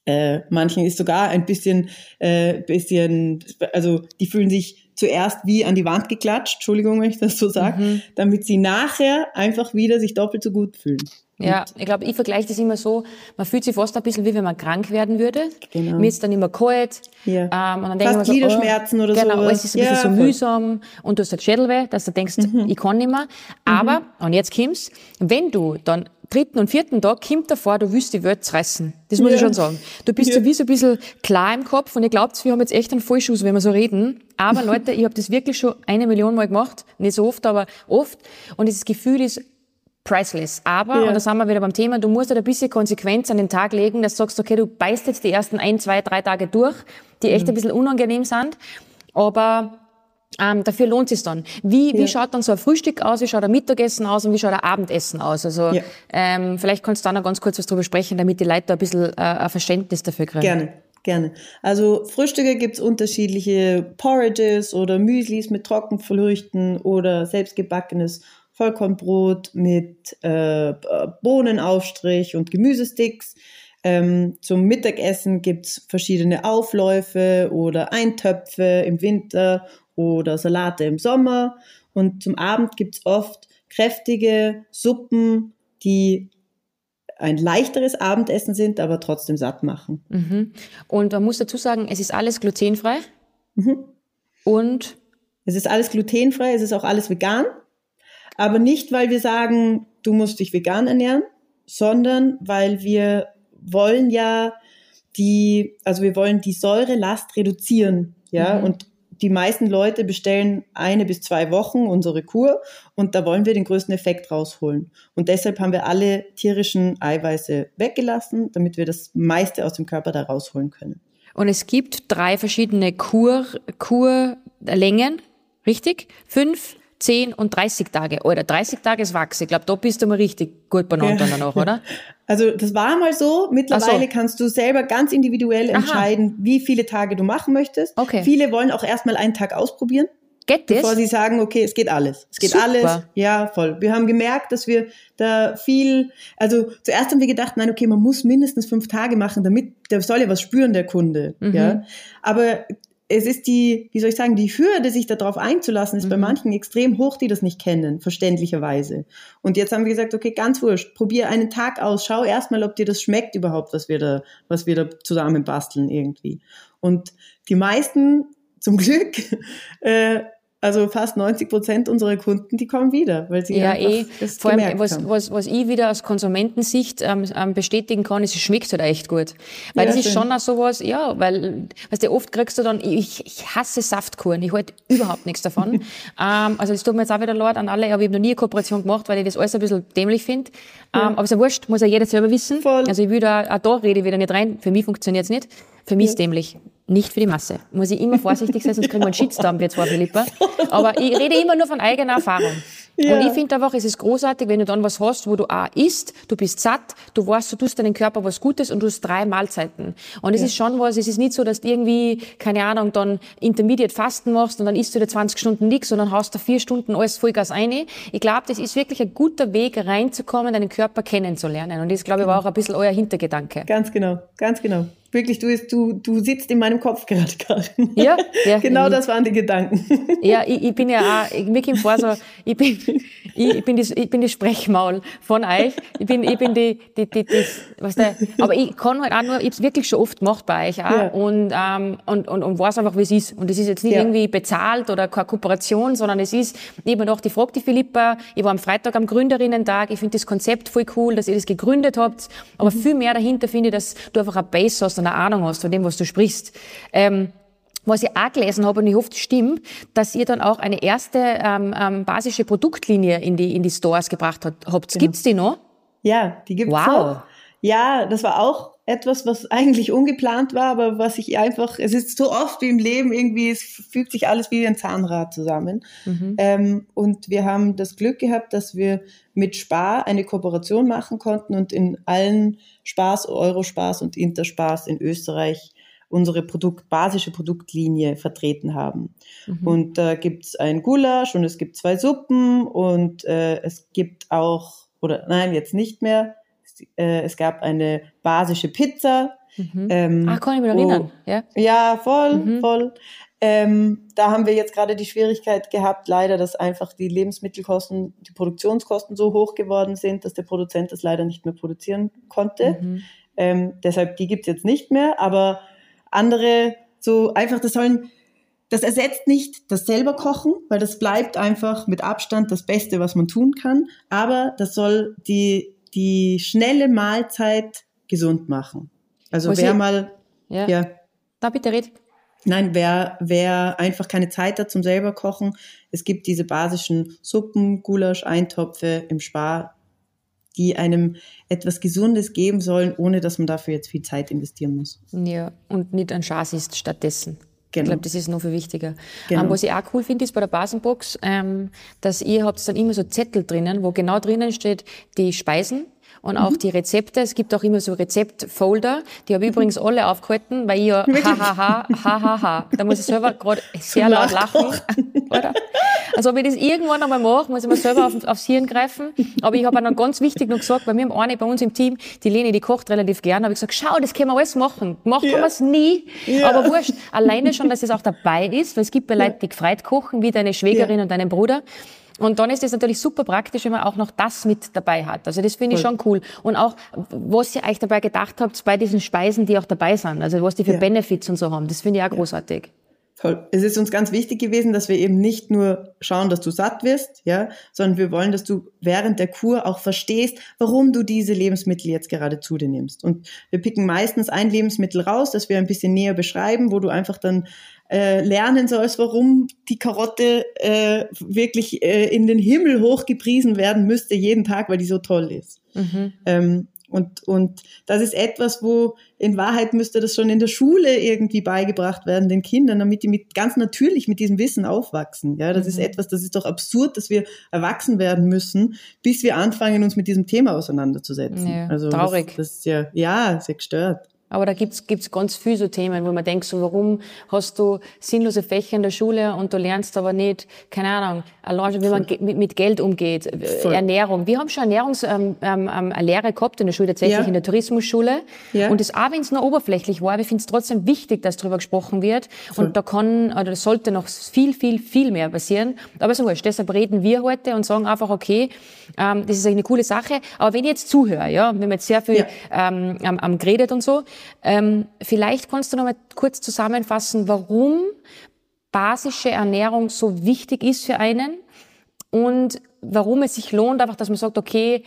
äh, manchen ist sogar ein bisschen, äh, bisschen, also die fühlen sich zuerst wie an die Wand geklatscht, Entschuldigung, wenn ich das so sage, mhm. damit sie nachher einfach wieder sich doppelt so gut fühlen. Ja, ich glaube, ich vergleiche das immer so, man fühlt sich fast ein bisschen wie wenn man krank werden würde. Genau. Mir ist dann immer kalt. Ja. Ähm, und dann denke ich so, oh, oder so. Genau, alles ist ein ja, bisschen so mühsam und du hast halt Schädelweh, dass du denkst, mhm. ich kann nicht mehr. Aber, mhm. und jetzt kommt's, wenn du dann dritten und vierten Tag kommt davor, du willst die Welt zerreißen. Das muss ja. ich schon sagen. Du bist ja. so wie so ein bisschen klar im Kopf und ich glaubt, wir haben jetzt echt einen Vollschuss, wenn wir so reden. Aber Leute, ich habe das wirklich schon eine Million Mal gemacht. Nicht so oft, aber oft. Und dieses Gefühl ist priceless. Aber, ja. und da sind wir wieder beim Thema, du musst halt ein bisschen Konsequenz an den Tag legen, dass du sagst, okay, du beißt jetzt die ersten ein, zwei, drei Tage durch, die echt mhm. ein bisschen unangenehm sind, aber ähm, dafür lohnt es dann. Wie, ja. wie schaut dann so ein Frühstück aus, wie schaut ein Mittagessen aus und wie schaut ein Abendessen aus? Also ja. ähm, vielleicht kannst du da noch ganz kurz was drüber sprechen, damit die Leute da ein bisschen äh, ein Verständnis dafür kriegen. Gerne. Gerne. Also Frühstücke gibt's unterschiedliche Porridges oder Müslis mit Trockenfrüchten oder selbstgebackenes Vollkornbrot mit äh, Bohnenaufstrich und Gemüsesticks. Ähm, zum Mittagessen gibt's verschiedene Aufläufe oder Eintöpfe im Winter oder Salate im Sommer. Und zum Abend gibt's oft kräftige Suppen, die ein leichteres Abendessen sind, aber trotzdem satt machen. Mhm. Und man muss dazu sagen, es ist alles glutenfrei. Mhm. Und? Es ist alles glutenfrei, es ist auch alles vegan. Aber nicht, weil wir sagen, du musst dich vegan ernähren, sondern weil wir wollen ja die, also wir wollen die Säurelast reduzieren. Ja, mhm. und die meisten Leute bestellen eine bis zwei Wochen unsere Kur und da wollen wir den größten Effekt rausholen. Und deshalb haben wir alle tierischen Eiweiße weggelassen, damit wir das meiste aus dem Körper da rausholen können. Und es gibt drei verschiedene Kur, Kurlängen, richtig? Fünf, 10 und 30 Tage. Oder 30 Tage ist Wachs. Ich glaube, da bist du mal richtig gut benannt ja. dann auch, oder? Also das war mal so. Mittlerweile so. kannst du selber ganz individuell Aha. entscheiden, wie viele Tage du machen möchtest. Okay. Viele wollen auch erstmal einen Tag ausprobieren. Geht? Bevor sie sagen, okay, es geht alles. Es geht Super. alles. Ja, voll. Wir haben gemerkt, dass wir da viel, also zuerst haben wir gedacht, nein, okay, man muss mindestens fünf Tage machen, damit, der soll ja was spüren, der Kunde. Mhm. Ja. Aber es ist die, wie soll ich sagen, die Hürde, sich darauf einzulassen, ist mhm. bei manchen extrem hoch, die das nicht kennen, verständlicherweise. Und jetzt haben wir gesagt, okay, ganz wurscht, probier einen Tag aus, schau erstmal, ob dir das schmeckt überhaupt, was wir da, was wir da zusammen basteln irgendwie. Und die meisten, zum Glück, äh, also fast 90 Prozent unserer Kunden, die kommen wieder, weil sie ja eh, vor allem, was, was, was ich wieder aus Konsumentensicht ähm, ähm, bestätigen kann, ist, es schmeckt halt echt gut. Weil ja, das ist schon auch sowas, ja, weil, weißt du, oft kriegst du dann, ich, ich hasse Saftkuren, ich halte überhaupt nichts davon. ähm, also das tut mir jetzt auch wieder leid an alle, aber ich habe noch nie eine Kooperation gemacht, weil ich das alles ein bisschen dämlich finde. Ja. Ähm, aber ist ja wurscht, muss ja jeder selber wissen. Voll. Also ich will da, auch da rede ich wieder nicht rein, für mich funktioniert es nicht. Für mich ist dämlich nicht für die Masse. Muss ich immer vorsichtig sein, sonst kriegen wir einen Shitstorm, wir zwei, Philippa. Aber ich rede immer nur von eigener Erfahrung. Ja. Und ich finde einfach, es ist großartig, wenn du dann was hast, wo du auch isst, du bist satt, du weißt, du tust deinem Körper was Gutes und du hast drei Mahlzeiten. Und es ja. ist schon was, es ist nicht so, dass du irgendwie, keine Ahnung, dann Intermediate Fasten machst und dann isst du dir 20 Stunden nichts und dann hast du vier Stunden alles Vollgas ein. Ich glaube, das ist wirklich ein guter Weg, reinzukommen, deinen Körper kennenzulernen. Und das, glaube ich, war auch ein bisschen euer Hintergedanke. Ganz genau, ganz genau wirklich, du, du, du sitzt in meinem Kopf gerade, Karin. Ja, ja. genau das waren die Gedanken. Ja, ich, ich bin ja auch, ich, mir kommt vor so, ich bin, ich, bin das, ich bin das Sprechmaul von euch. Ich bin, ich bin die, die, die, das, was der, aber ich kann halt auch nur, ich hab's wirklich schon oft gemacht bei euch auch ja. und, ähm, und, und, und weiß einfach, wie es ist. Und es ist jetzt nicht ja. irgendwie bezahlt oder keine Kooperation, sondern es ist, ich habe noch, die fragt die Philippa, ich war am Freitag am Gründerinnen-Tag, ich finde das Konzept voll cool, dass ihr das gegründet habt, aber mhm. viel mehr dahinter finde ich, dass du einfach eine Base hast und eine Ahnung hast von dem, was du sprichst. Ähm, was ich auch gelesen habe, und ich hoffe, das stimmt, dass ihr dann auch eine erste ähm, ähm, basische Produktlinie in die, in die Stores gebracht habt. Genau. Gibt's die noch? Ja, die gibt's wow. Auch. Ja, das war auch etwas, was eigentlich ungeplant war, aber was ich einfach, es ist so oft wie im Leben irgendwie, es fügt sich alles wie ein Zahnrad zusammen. Mhm. Ähm, und wir haben das Glück gehabt, dass wir mit Spar eine Kooperation machen konnten und in allen Spaß, Eurospaß und Interspaß in Österreich unsere Produkt, basische Produktlinie vertreten haben. Mhm. Und da äh, gibt es ein Gulasch und es gibt zwei Suppen und äh, es gibt auch, oder nein, jetzt nicht mehr, äh, es gab eine basische Pizza. Mhm. Ähm, Ach, kann ich mich erinnern. Ja, ja voll, mhm. voll. Ähm, da haben wir jetzt gerade die Schwierigkeit gehabt, leider, dass einfach die Lebensmittelkosten, die Produktionskosten so hoch geworden sind, dass der Produzent das leider nicht mehr produzieren konnte. Mhm. Ähm, deshalb, die gibt's jetzt nicht mehr, aber andere so einfach, das sollen, das ersetzt nicht das selber kochen, weil das bleibt einfach mit Abstand das Beste, was man tun kann. Aber das soll die, die schnelle Mahlzeit gesund machen. Also was wer ich, mal, ja. ja. Da bitte red. Nein, wer, wer einfach keine Zeit hat zum selber kochen, es gibt diese basischen Suppen, Gulasch, Eintopfe im Spar die einem etwas Gesundes geben sollen, ohne dass man dafür jetzt viel Zeit investieren muss. Ja, und nicht ein Chassis stattdessen. Genau. Ich glaube, das ist noch viel wichtiger. Genau. Um, was ich auch cool finde, ist bei der Basenbox, ähm, dass ihr habt dann immer so Zettel drinnen, wo genau drinnen steht die Speisen, und auch mhm. die Rezepte. Es gibt auch immer so Rezeptfolder. Die habe ich übrigens alle aufgehalten, weil ich ja hahaha, hahaha. Da muss ich selber gerade sehr laut lachen. Oder? Also wenn ich das irgendwann einmal mache, muss ich mir selber auf, aufs Hirn greifen. Aber ich habe auch noch ganz wichtig noch gesagt, bei mir eine bei uns im Team, die Leni, die kocht relativ gern, habe ich gesagt, schau, das können wir alles machen. Machen ja. wir es nie. Ja. Aber wurscht. Alleine schon, dass es auch dabei ist, weil es gibt ja Leute, die gefreit kochen, wie deine Schwägerin ja. und deinen Bruder. Und dann ist es natürlich super praktisch, wenn man auch noch das mit dabei hat. Also das finde ich schon cool. Und auch, was ihr euch dabei gedacht habt bei diesen Speisen, die auch dabei sind. Also was die für ja. Benefits und so haben. Das finde ich auch ja. großartig. Toll. Es ist uns ganz wichtig gewesen, dass wir eben nicht nur schauen, dass du satt wirst, ja, sondern wir wollen, dass du während der Kur auch verstehst, warum du diese Lebensmittel jetzt gerade zu dir nimmst. Und wir picken meistens ein Lebensmittel raus, das wir ein bisschen näher beschreiben, wo du einfach dann äh, lernen sollst, warum die Karotte äh, wirklich äh, in den Himmel hochgepriesen werden müsste jeden Tag, weil die so toll ist. Mhm. Ähm, und, und das ist etwas, wo in Wahrheit müsste das schon in der Schule irgendwie beigebracht werden, den Kindern, damit die mit, ganz natürlich mit diesem Wissen aufwachsen. Ja, das mhm. ist etwas, das ist doch absurd, dass wir erwachsen werden müssen, bis wir anfangen, uns mit diesem Thema auseinanderzusetzen. Ja, also traurig. Das, das ist ja, ja, sehr gestört. Aber da gibt's gibt's ganz viele so Themen, wo man denkt, so, warum hast du sinnlose Fächer in der Schule und du lernst aber nicht, keine Ahnung, allein wie man mit, mit Geld umgeht, äh, Voll. Ernährung. Wir haben schon Ernährungslehre ähm, ähm, ähm Lehre gehabt in der Schule, tatsächlich ja. in der Tourismusschule. Ja. Und das auch wenn es nur oberflächlich war, aber ich finde es trotzdem wichtig, dass darüber gesprochen wird. Voll. Und da kann, oder sollte noch viel, viel, viel mehr passieren. Aber so wurscht, deshalb reden wir heute und sagen einfach, okay, ähm, das ist eigentlich eine coole Sache. Aber wenn ich jetzt zuhöre, ja, wir haben jetzt sehr viel ja. ähm, am geredet und so, ähm, vielleicht kannst du noch mal kurz zusammenfassen, warum basische Ernährung so wichtig ist für einen und warum es sich lohnt, einfach, dass man sagt, okay,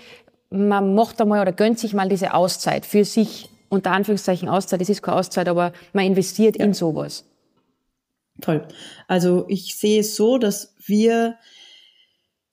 man macht einmal oder gönnt sich mal diese Auszeit für sich, unter Anführungszeichen Auszeit, es ist keine Auszeit, aber man investiert ja. in sowas. Toll. Also ich sehe es so, dass wir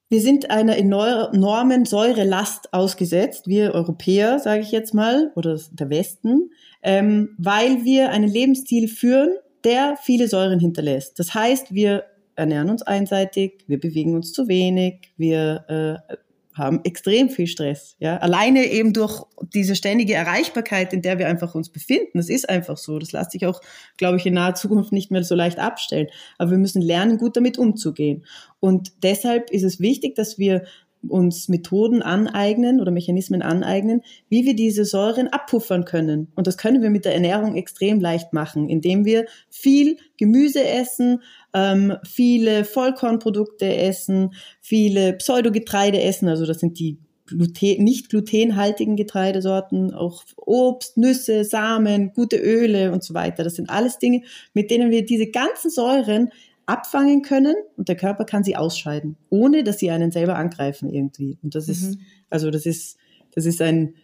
wir sind einer enormen Säurelast ausgesetzt, wir Europäer, sage ich jetzt mal, oder der Westen, ähm, weil wir einen Lebensstil führen, der viele Säuren hinterlässt. Das heißt, wir ernähren uns einseitig, wir bewegen uns zu wenig, wir äh, haben extrem viel Stress. Ja, alleine eben durch diese ständige Erreichbarkeit, in der wir einfach uns befinden. Das ist einfach so. Das lässt sich auch, glaube ich, in naher Zukunft nicht mehr so leicht abstellen. Aber wir müssen lernen, gut damit umzugehen. Und deshalb ist es wichtig, dass wir uns Methoden aneignen oder Mechanismen aneignen, wie wir diese Säuren abpuffern können. Und das können wir mit der Ernährung extrem leicht machen, indem wir viel Gemüse essen, ähm, viele Vollkornprodukte essen, viele Pseudogetreide essen, also das sind die Gluten, nicht glutenhaltigen Getreidesorten, auch Obst, Nüsse, Samen, gute Öle und so weiter. Das sind alles Dinge, mit denen wir diese ganzen Säuren abfangen können und der Körper kann sie ausscheiden, ohne dass sie einen selber angreifen irgendwie. Und das mhm. ist, also das ist, das ist ein,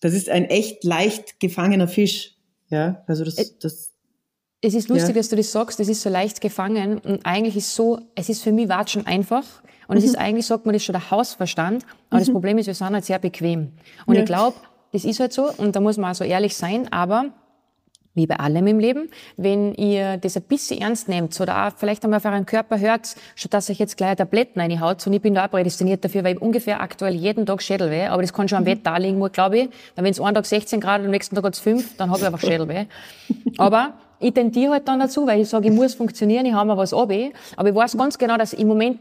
das ist ein echt leicht gefangener Fisch. Ja, also das, das. Es ist lustig, ja. dass du das sagst, das ist so leicht gefangen und eigentlich ist so, es ist für mich Watschen einfach. Und mhm. es ist eigentlich, sagt man das schon der Hausverstand. Aber mhm. das Problem ist, wir sind halt sehr bequem. Und ja. ich glaube, das ist halt so, und da muss man auch so ehrlich sein, aber wie bei allem im Leben, wenn ihr das ein bisschen ernst nehmt oder auch vielleicht einmal auf euren Körper hört, statt dass euch jetzt gleich Tabletten reinhaut, und ich bin da auch prädestiniert dafür, weil ich ungefähr aktuell jeden Tag Schädelweh, aber das kann schon am mhm. Wetter liegen, glaube ich. Wenn es einen Tag 16 Grad und am nächsten Tag hat es 5, dann habe ich einfach Schädelweh. Aber ich tendiere halt dann dazu, weil ich sage, ich muss funktionieren, ich habe mir was ab, aber ich weiß ganz genau, dass im Moment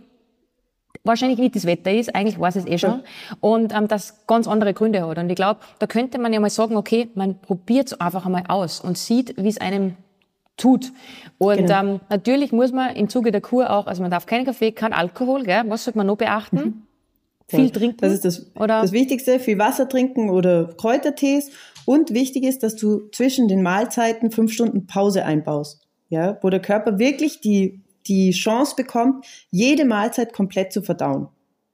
wahrscheinlich nicht das Wetter ist, eigentlich weiß es eh schon, und ähm, das ganz andere Gründe hat. Und ich glaube, da könnte man ja mal sagen, okay, man probiert es einfach einmal aus und sieht, wie es einem tut. Und genau. ähm, natürlich muss man im Zuge der Kur auch, also man darf keinen Kaffee, kein Alkohol, gell? was sollte man noch beachten? Mhm. Viel trinken. Das ist das, oder? das Wichtigste, viel Wasser trinken oder Kräutertees. Und wichtig ist, dass du zwischen den Mahlzeiten fünf Stunden Pause einbaust. Ja, wo der Körper wirklich die die Chance bekommt, jede Mahlzeit komplett zu verdauen.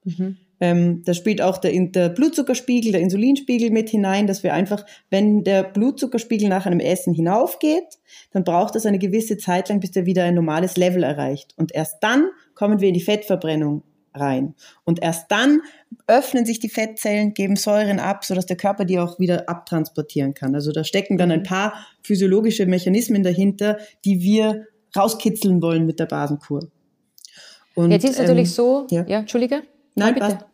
Mhm. Ähm, da spielt auch der, der Blutzuckerspiegel, der Insulinspiegel mit hinein, dass wir einfach, wenn der Blutzuckerspiegel nach einem Essen hinaufgeht, dann braucht es eine gewisse Zeit lang, bis der wieder ein normales Level erreicht. Und erst dann kommen wir in die Fettverbrennung. rein. Und erst dann öffnen sich die Fettzellen, geben Säuren ab, sodass der Körper die auch wieder abtransportieren kann. Also da stecken dann ein mhm. paar physiologische Mechanismen dahinter, die wir rauskitzeln wollen mit der Basenkur. Und, Jetzt ist ähm, natürlich so, ja, ja Entschuldige. Nein, bitte. Passt.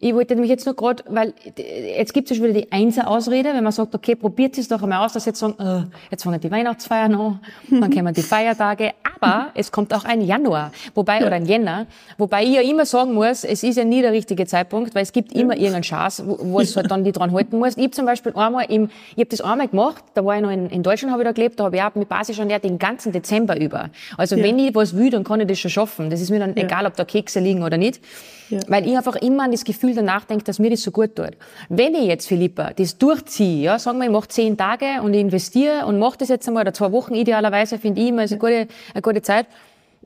Ich wollte nämlich jetzt nur gerade, weil jetzt gibt es schon wieder die Einser-Ausrede, wenn man sagt, okay, probiert es doch einmal aus, dass jetzt sagen, äh, jetzt fangen die Weihnachtsfeiern an, dann kommen die Feiertage, aber es kommt auch ein Januar, wobei, ja. oder ein Jänner, wobei ich ja immer sagen muss, es ist ja nie der richtige Zeitpunkt, weil es gibt immer ja. irgendeinen Chance, wo, wo es halt dann die dran halten muss. Ich zum Beispiel einmal im, ich habe das einmal gemacht, da war ich noch in, in Deutschland, habe ich da gelebt, da habe ich auch mit Basis ernährt den ganzen Dezember über. Also ja. wenn ich was will, dann kann ich das schon schaffen. Das ist mir dann egal, ob da Kekse liegen oder nicht. Weil ich einfach immer an das Gefühl danach denke, dass mir das so gut tut. Wenn ich jetzt, Philippa, das durchziehe, ja, sagen wir, ich mache zehn Tage und ich investiere und mache das jetzt einmal, oder zwei Wochen idealerweise, finde ich immer, ist eine gute, eine gute Zeit.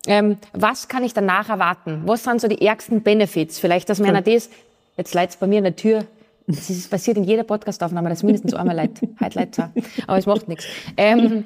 Ähm, was kann ich danach erwarten? Was sind so die ärgsten Benefits? Vielleicht, dass mir einer das, jetzt leitet bei mir in der Tür, das ist passiert in jeder Podcastaufnahme, dass mindestens einmal leid, heute leid aber es macht nichts. Ähm,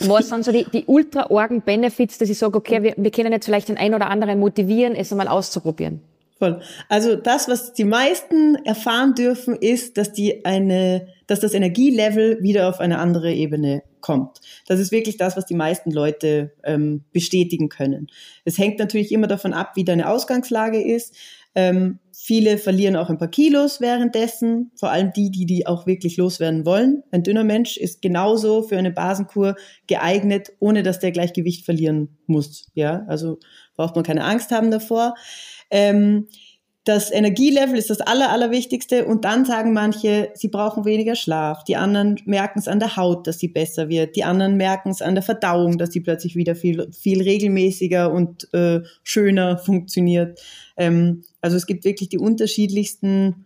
was sind so die, die ultra orgen Benefits, dass ich sage, okay, wir, wir können jetzt vielleicht den einen oder anderen motivieren, es einmal auszuprobieren? Voll. Also das, was die meisten erfahren dürfen, ist, dass die eine, dass das Energielevel wieder auf eine andere Ebene kommt. Das ist wirklich das, was die meisten Leute ähm, bestätigen können. Es hängt natürlich immer davon ab, wie deine Ausgangslage ist. Ähm, viele verlieren auch ein paar Kilos währenddessen, vor allem die, die die auch wirklich loswerden wollen. Ein dünner Mensch ist genauso für eine Basenkur geeignet, ohne dass der gleich Gewicht verlieren muss. Ja, also braucht man keine Angst haben davor. Ähm, das Energielevel ist das Aller, Allerwichtigste. Und dann sagen manche, sie brauchen weniger Schlaf. Die anderen merken es an der Haut, dass sie besser wird. Die anderen merken es an der Verdauung, dass sie plötzlich wieder viel, viel regelmäßiger und äh, schöner funktioniert. Ähm, also es gibt wirklich die unterschiedlichsten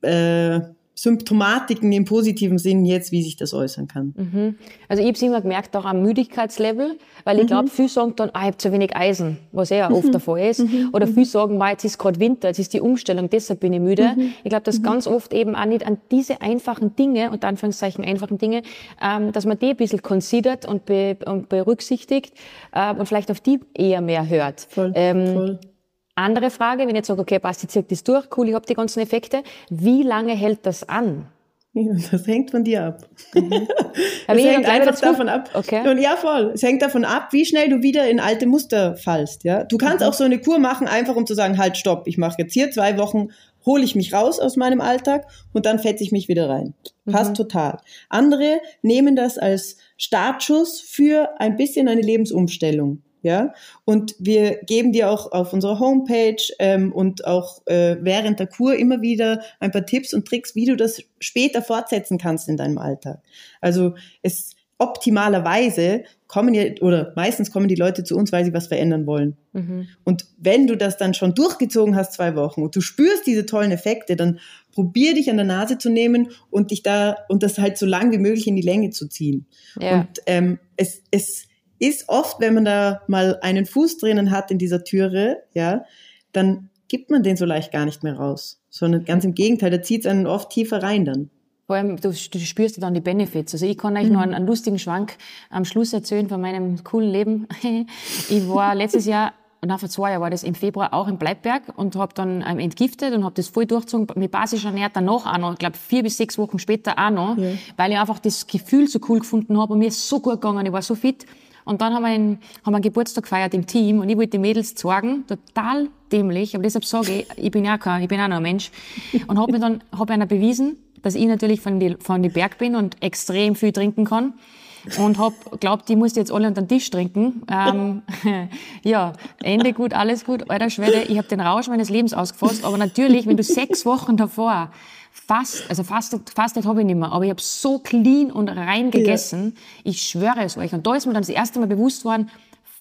äh, Symptomatiken im positiven Sinn jetzt, wie sich das äußern kann. Mhm. Also ich habe es immer gemerkt, auch am Müdigkeitslevel, weil ich mhm. glaube, viele sagen dann, ah, ich habe zu wenig Eisen, was ja mhm. oft der Fall ist. Mhm. Oder viele sagen, mal, jetzt ist gerade Winter, jetzt ist die Umstellung, deshalb bin ich müde. Mhm. Ich glaube, dass mhm. ganz oft eben auch nicht an diese einfachen Dinge, unter Anführungszeichen einfachen Dinge, ähm, dass man die ein bisschen considert und, be und berücksichtigt äh, und vielleicht auf die eher mehr hört. Voll, ähm, voll. Andere Frage, wenn ich jetzt sage, okay, passt, ich ziehe das durch, cool, ich habe die ganzen Effekte. Wie lange hält das an? Das hängt von dir ab. Mhm. es hängt einfach davon ab. Okay. Und ja, voll. Es hängt davon ab, wie schnell du wieder in alte Muster fallst. Ja, du kannst mhm. auch so eine Kur machen, einfach um zu sagen, halt, stopp, ich mache jetzt hier zwei Wochen, hole ich mich raus aus meinem Alltag und dann fetze ich mich wieder rein. Passt mhm. total. Andere nehmen das als Startschuss für ein bisschen eine Lebensumstellung ja. Und wir geben dir auch auf unserer Homepage ähm, und auch äh, während der Kur immer wieder ein paar Tipps und Tricks, wie du das später fortsetzen kannst in deinem Alltag. Also es optimalerweise kommen ja, oder meistens kommen die Leute zu uns, weil sie was verändern wollen. Mhm. Und wenn du das dann schon durchgezogen hast, zwei Wochen, und du spürst diese tollen Effekte, dann probier dich an der Nase zu nehmen und dich da, und das halt so lang wie möglich in die Länge zu ziehen. Ja. Und ähm, es, es, ist oft, wenn man da mal einen Fuß drinnen hat in dieser Türe, ja, dann gibt man den so leicht gar nicht mehr raus. Sondern ganz im Gegenteil, da zieht es einen oft tiefer rein dann. Vor allem, du, du spürst dann die Benefits. Also ich kann euch mhm. noch einen, einen, lustigen Schwank am Schluss erzählen von meinem coolen Leben. ich war letztes Jahr, na vor zwei Jahren war das im Februar auch in Bleibberg und habe dann ähm, entgiftet und habe das voll durchgezogen, mit basisch ernährt, danach auch noch, ich glaube vier bis sechs Wochen später auch noch, ja. weil ich einfach das Gefühl so cool gefunden habe und mir ist so gut gegangen, ich war so fit. Und dann haben wir, einen, haben wir einen Geburtstag gefeiert im Team und ich wollte die Mädels zeigen, total dämlich, aber deshalb sage ich, ich bin ja kein, ich bin auch noch ein Mensch. Und habe mir dann, habe einer bewiesen, dass ich natürlich von die, von die Berg bin und extrem viel trinken kann. Und hab glaubt, die muss jetzt alle unter den Tisch trinken. Ähm, ja, Ende gut, alles gut. Alter Schwede, ich habe den Rausch meines Lebens ausgefasst. Aber natürlich, wenn du sechs Wochen davor fast, also fastet, fastet habe ich nicht mehr, aber ich habe so clean und rein gegessen. Ja. Ich schwöre es euch. Und da ist mir dann das erste Mal bewusst worden,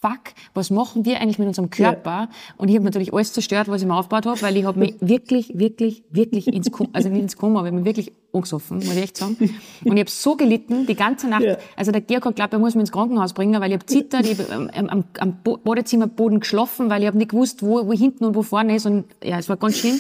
fuck, was machen wir eigentlich mit unserem Körper? Ja. Und ich habe natürlich alles zerstört, was ich mir aufgebaut habe, weil ich habe mich wirklich, wirklich, wirklich ins Koma, also nicht ins Koma, aber ich mich wirklich angesoffen, muss ich echt sagen. Und ich habe so gelitten, die ganze Nacht. Ja. Also der Georg hat glaubt, er muss mich ins Krankenhaus bringen, weil ich habe zittert, ich hab am, am, am Badezimmerboden geschlafen, weil ich habe nicht gewusst, wo, wo hinten und wo vorne ist. Und ja, es war ganz schlimm.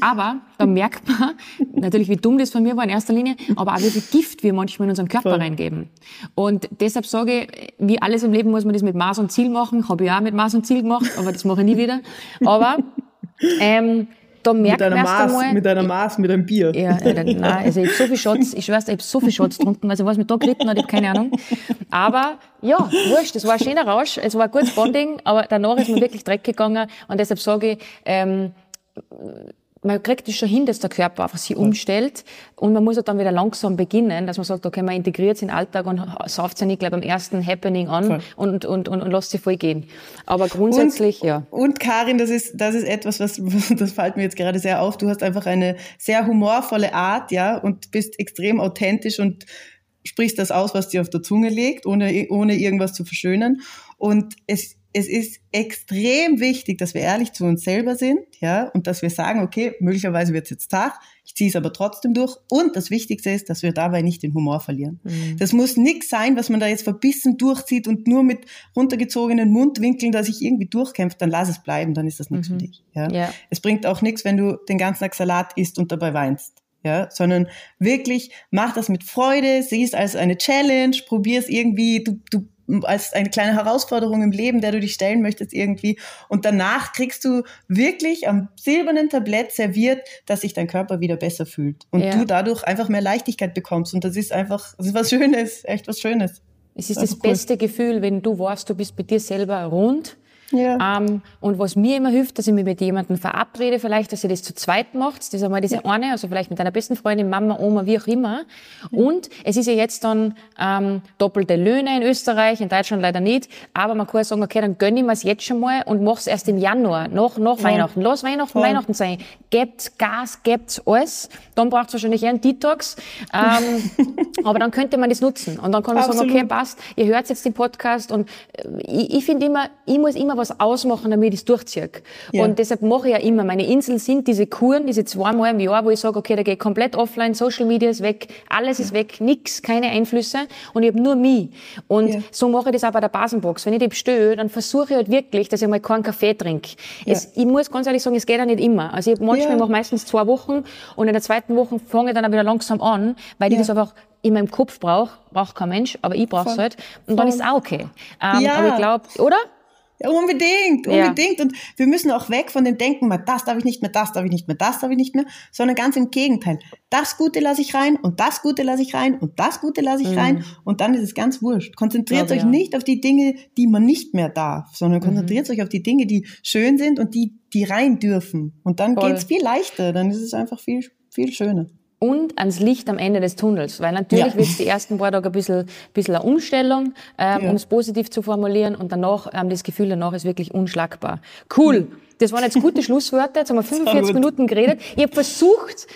Aber da merkt man natürlich, wie dumm das von mir war in erster Linie, aber auch wie viel Gift wir manchmal in unseren Körper Voll. reingeben. Und deshalb sage ich, wie alles im Leben muss man das mit Maß und Ziel machen. Habe ich auch mit Maß und Ziel gemacht, aber das mache ich nie wieder. Aber ähm, da merkt mit einer Maß, einmal, mit einer Maß, mit einem Bier. Ja, ja nein, also ich habe so viel Shots, ich schwör's, ich habe so viel Shots getrunken, also was mir da geritten hat, ich habe keine Ahnung. Aber ja, wurscht, es war ein schöner Rausch, es war ein gutes Bonding, aber danach ist mir wirklich Dreck gegangen und deshalb sage ich, ähm, man kriegt es schon hin, dass der Körper einfach sich umstellt und man muss ja dann wieder langsam beginnen, dass man sagt, okay, man integriert es in den Alltag und sauft es ja nicht gleich beim ersten Happening an und, und, und, und lässt sich voll gehen. Aber grundsätzlich, und, ja. Und Karin, das ist, das ist etwas, was, das fällt mir jetzt gerade sehr auf. Du hast einfach eine sehr humorvolle Art, ja, und bist extrem authentisch und sprichst das aus, was dir auf der Zunge liegt, ohne, ohne irgendwas zu verschönern. Und es es ist extrem wichtig, dass wir ehrlich zu uns selber sind, ja, und dass wir sagen, okay, möglicherweise wird es jetzt Tag, ich ziehe es aber trotzdem durch. Und das Wichtigste ist, dass wir dabei nicht den Humor verlieren. Mhm. Das muss nichts sein, was man da jetzt verbissen durchzieht und nur mit runtergezogenen Mundwinkeln, dass ich irgendwie durchkämpft, dann lass es bleiben, dann ist das nichts mhm. für dich. Ja? ja. Es bringt auch nichts, wenn du den ganzen Tag Salat isst und dabei weinst. Ja, sondern wirklich mach das mit Freude, sieh es als eine Challenge, probier es irgendwie, du, du als eine kleine Herausforderung im Leben, der du dich stellen möchtest irgendwie. Und danach kriegst du wirklich am silbernen Tablett serviert, dass sich dein Körper wieder besser fühlt. Und ja. du dadurch einfach mehr Leichtigkeit bekommst. Und das ist einfach, das ist was Schönes, echt was Schönes. Es ist das, das beste Gefühl, wenn du weißt, du bist bei dir selber rund ja. Ähm, und was mir immer hilft, dass ich mich mit jemandem verabrede, vielleicht, dass ihr das zu zweit macht. Das ist einmal diese ja. eine, also vielleicht mit deiner besten Freundin, Mama, Oma, wie auch immer. Ja. Und es ist ja jetzt dann ähm, doppelte Löhne in Österreich, in Deutschland leider nicht. Aber man kann sagen, okay, dann gönne ich mir es jetzt schon mal und mach's erst im Januar, nach, nach Weihnachten. Lass Weihnachten Voll. Weihnachten sein. Gebt Gas, gebt alles. Dann braucht es wahrscheinlich eher einen Detox. Ähm, aber dann könnte man das nutzen. Und dann kann man Absolut. sagen, okay, passt, ihr hört jetzt den Podcast und äh, ich, ich finde immer, ich muss immer was ausmachen, damit ich es durchziehe. Ja. Und deshalb mache ich ja immer, meine Inseln sind diese Kuren, diese zweimal im Jahr, wo ich sage, okay, da gehe ich komplett offline, Social Media ist weg, alles ja. ist weg, nix, keine Einflüsse und ich habe nur mich. Und ja. so mache ich das auch bei der Basenbox. Wenn ich die bestelle, dann versuche ich halt wirklich, dass ich mal keinen Kaffee trinke. Es, ich muss ganz ehrlich sagen, es geht ja nicht immer. Also ich manchmal mache meistens zwei Wochen und in der zweiten Woche fange ich dann auch wieder langsam an, weil ich das einfach in meinem Kopf brauche, braucht kein Mensch, aber ich brauche es halt. Und dann ist es auch okay. Ähm, ja. Aber ich glaube, oder? Ja, unbedingt, unbedingt. Ja. Und wir müssen auch weg von dem Denken, mal das darf ich nicht mehr, das darf ich nicht mehr, das darf ich nicht mehr, sondern ganz im Gegenteil. Das Gute lasse ich rein und das Gute lasse ich rein und das Gute lasse ich mhm. rein und dann ist es ganz wurscht. Konzentriert glaube, euch ja. nicht auf die Dinge, die man nicht mehr darf, sondern konzentriert mhm. euch auf die Dinge, die schön sind und die, die rein dürfen. Und dann Voll. geht's viel leichter, dann ist es einfach viel, viel schöner und ans Licht am Ende des Tunnels. Weil natürlich ja. wird es die ersten paar Tage ein bisschen, bisschen eine Umstellung, ähm, ja. um es positiv zu formulieren und danach, ähm, das Gefühl danach ist wirklich unschlagbar. Cool. Mhm. Das waren jetzt gute Schlussworte. Jetzt haben wir 45 Minuten geredet. Ich habe versucht,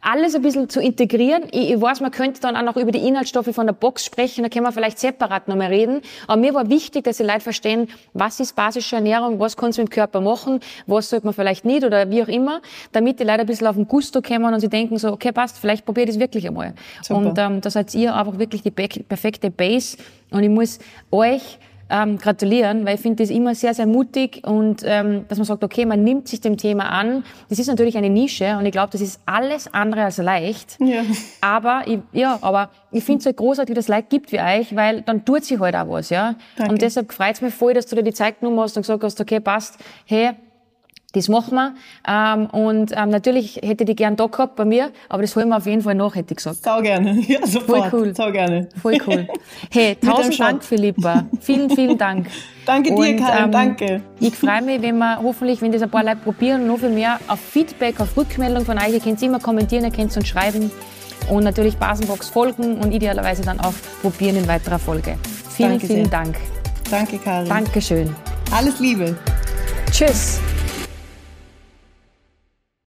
alles ein bisschen zu integrieren. Ich, ich, weiß, man könnte dann auch noch über die Inhaltsstoffe von der Box sprechen. Da können wir vielleicht separat noch mal reden. Aber mir war wichtig, dass die Leute verstehen, was ist basische Ernährung, was kann es mit dem Körper machen, was sollte man vielleicht nicht oder wie auch immer, damit die Leute ein bisschen auf den Gusto kommen und sie denken so, okay, passt, vielleicht probiere ich das wirklich einmal. Super. Und ähm, da seid ihr einfach wirklich die perfekte Base. Und ich muss euch ähm, gratulieren, weil ich finde das immer sehr, sehr mutig und ähm, dass man sagt, okay, man nimmt sich dem Thema an. Das ist natürlich eine Nische und ich glaube, das ist alles andere als leicht. Ja. Aber ich, ja, aber ich finde es halt großartig, dass es Leute gibt wie euch, weil dann tut sich halt auch was, ja. Danke. Und deshalb freut es mich voll, dass du dir die Zeit genommen hast und gesagt hast, okay, passt, hey, das machen wir. Ähm, und ähm, natürlich hätte ich die gern da gehabt bei mir, aber das holen wir auf jeden Fall nach, hätte ich gesagt. Sau gerne. Ja, sofort. Voll cool. Sau gerne. Voll cool. Hey, tausend Dank, Philippa. Vielen, vielen Dank. danke dir, und, Karin, ähm, danke. Ich freue mich, wenn wir hoffentlich, wenn das ein paar Leute probieren, noch viel mehr auf Feedback, auf Rückmeldung von euch. Ihr könnt immer kommentieren, ihr könnt uns schreiben und natürlich Basenbox folgen und idealerweise dann auch probieren in weiterer Folge. Vielen, danke vielen sehr. Dank. Danke, Karin. Dankeschön. Alles Liebe. Tschüss.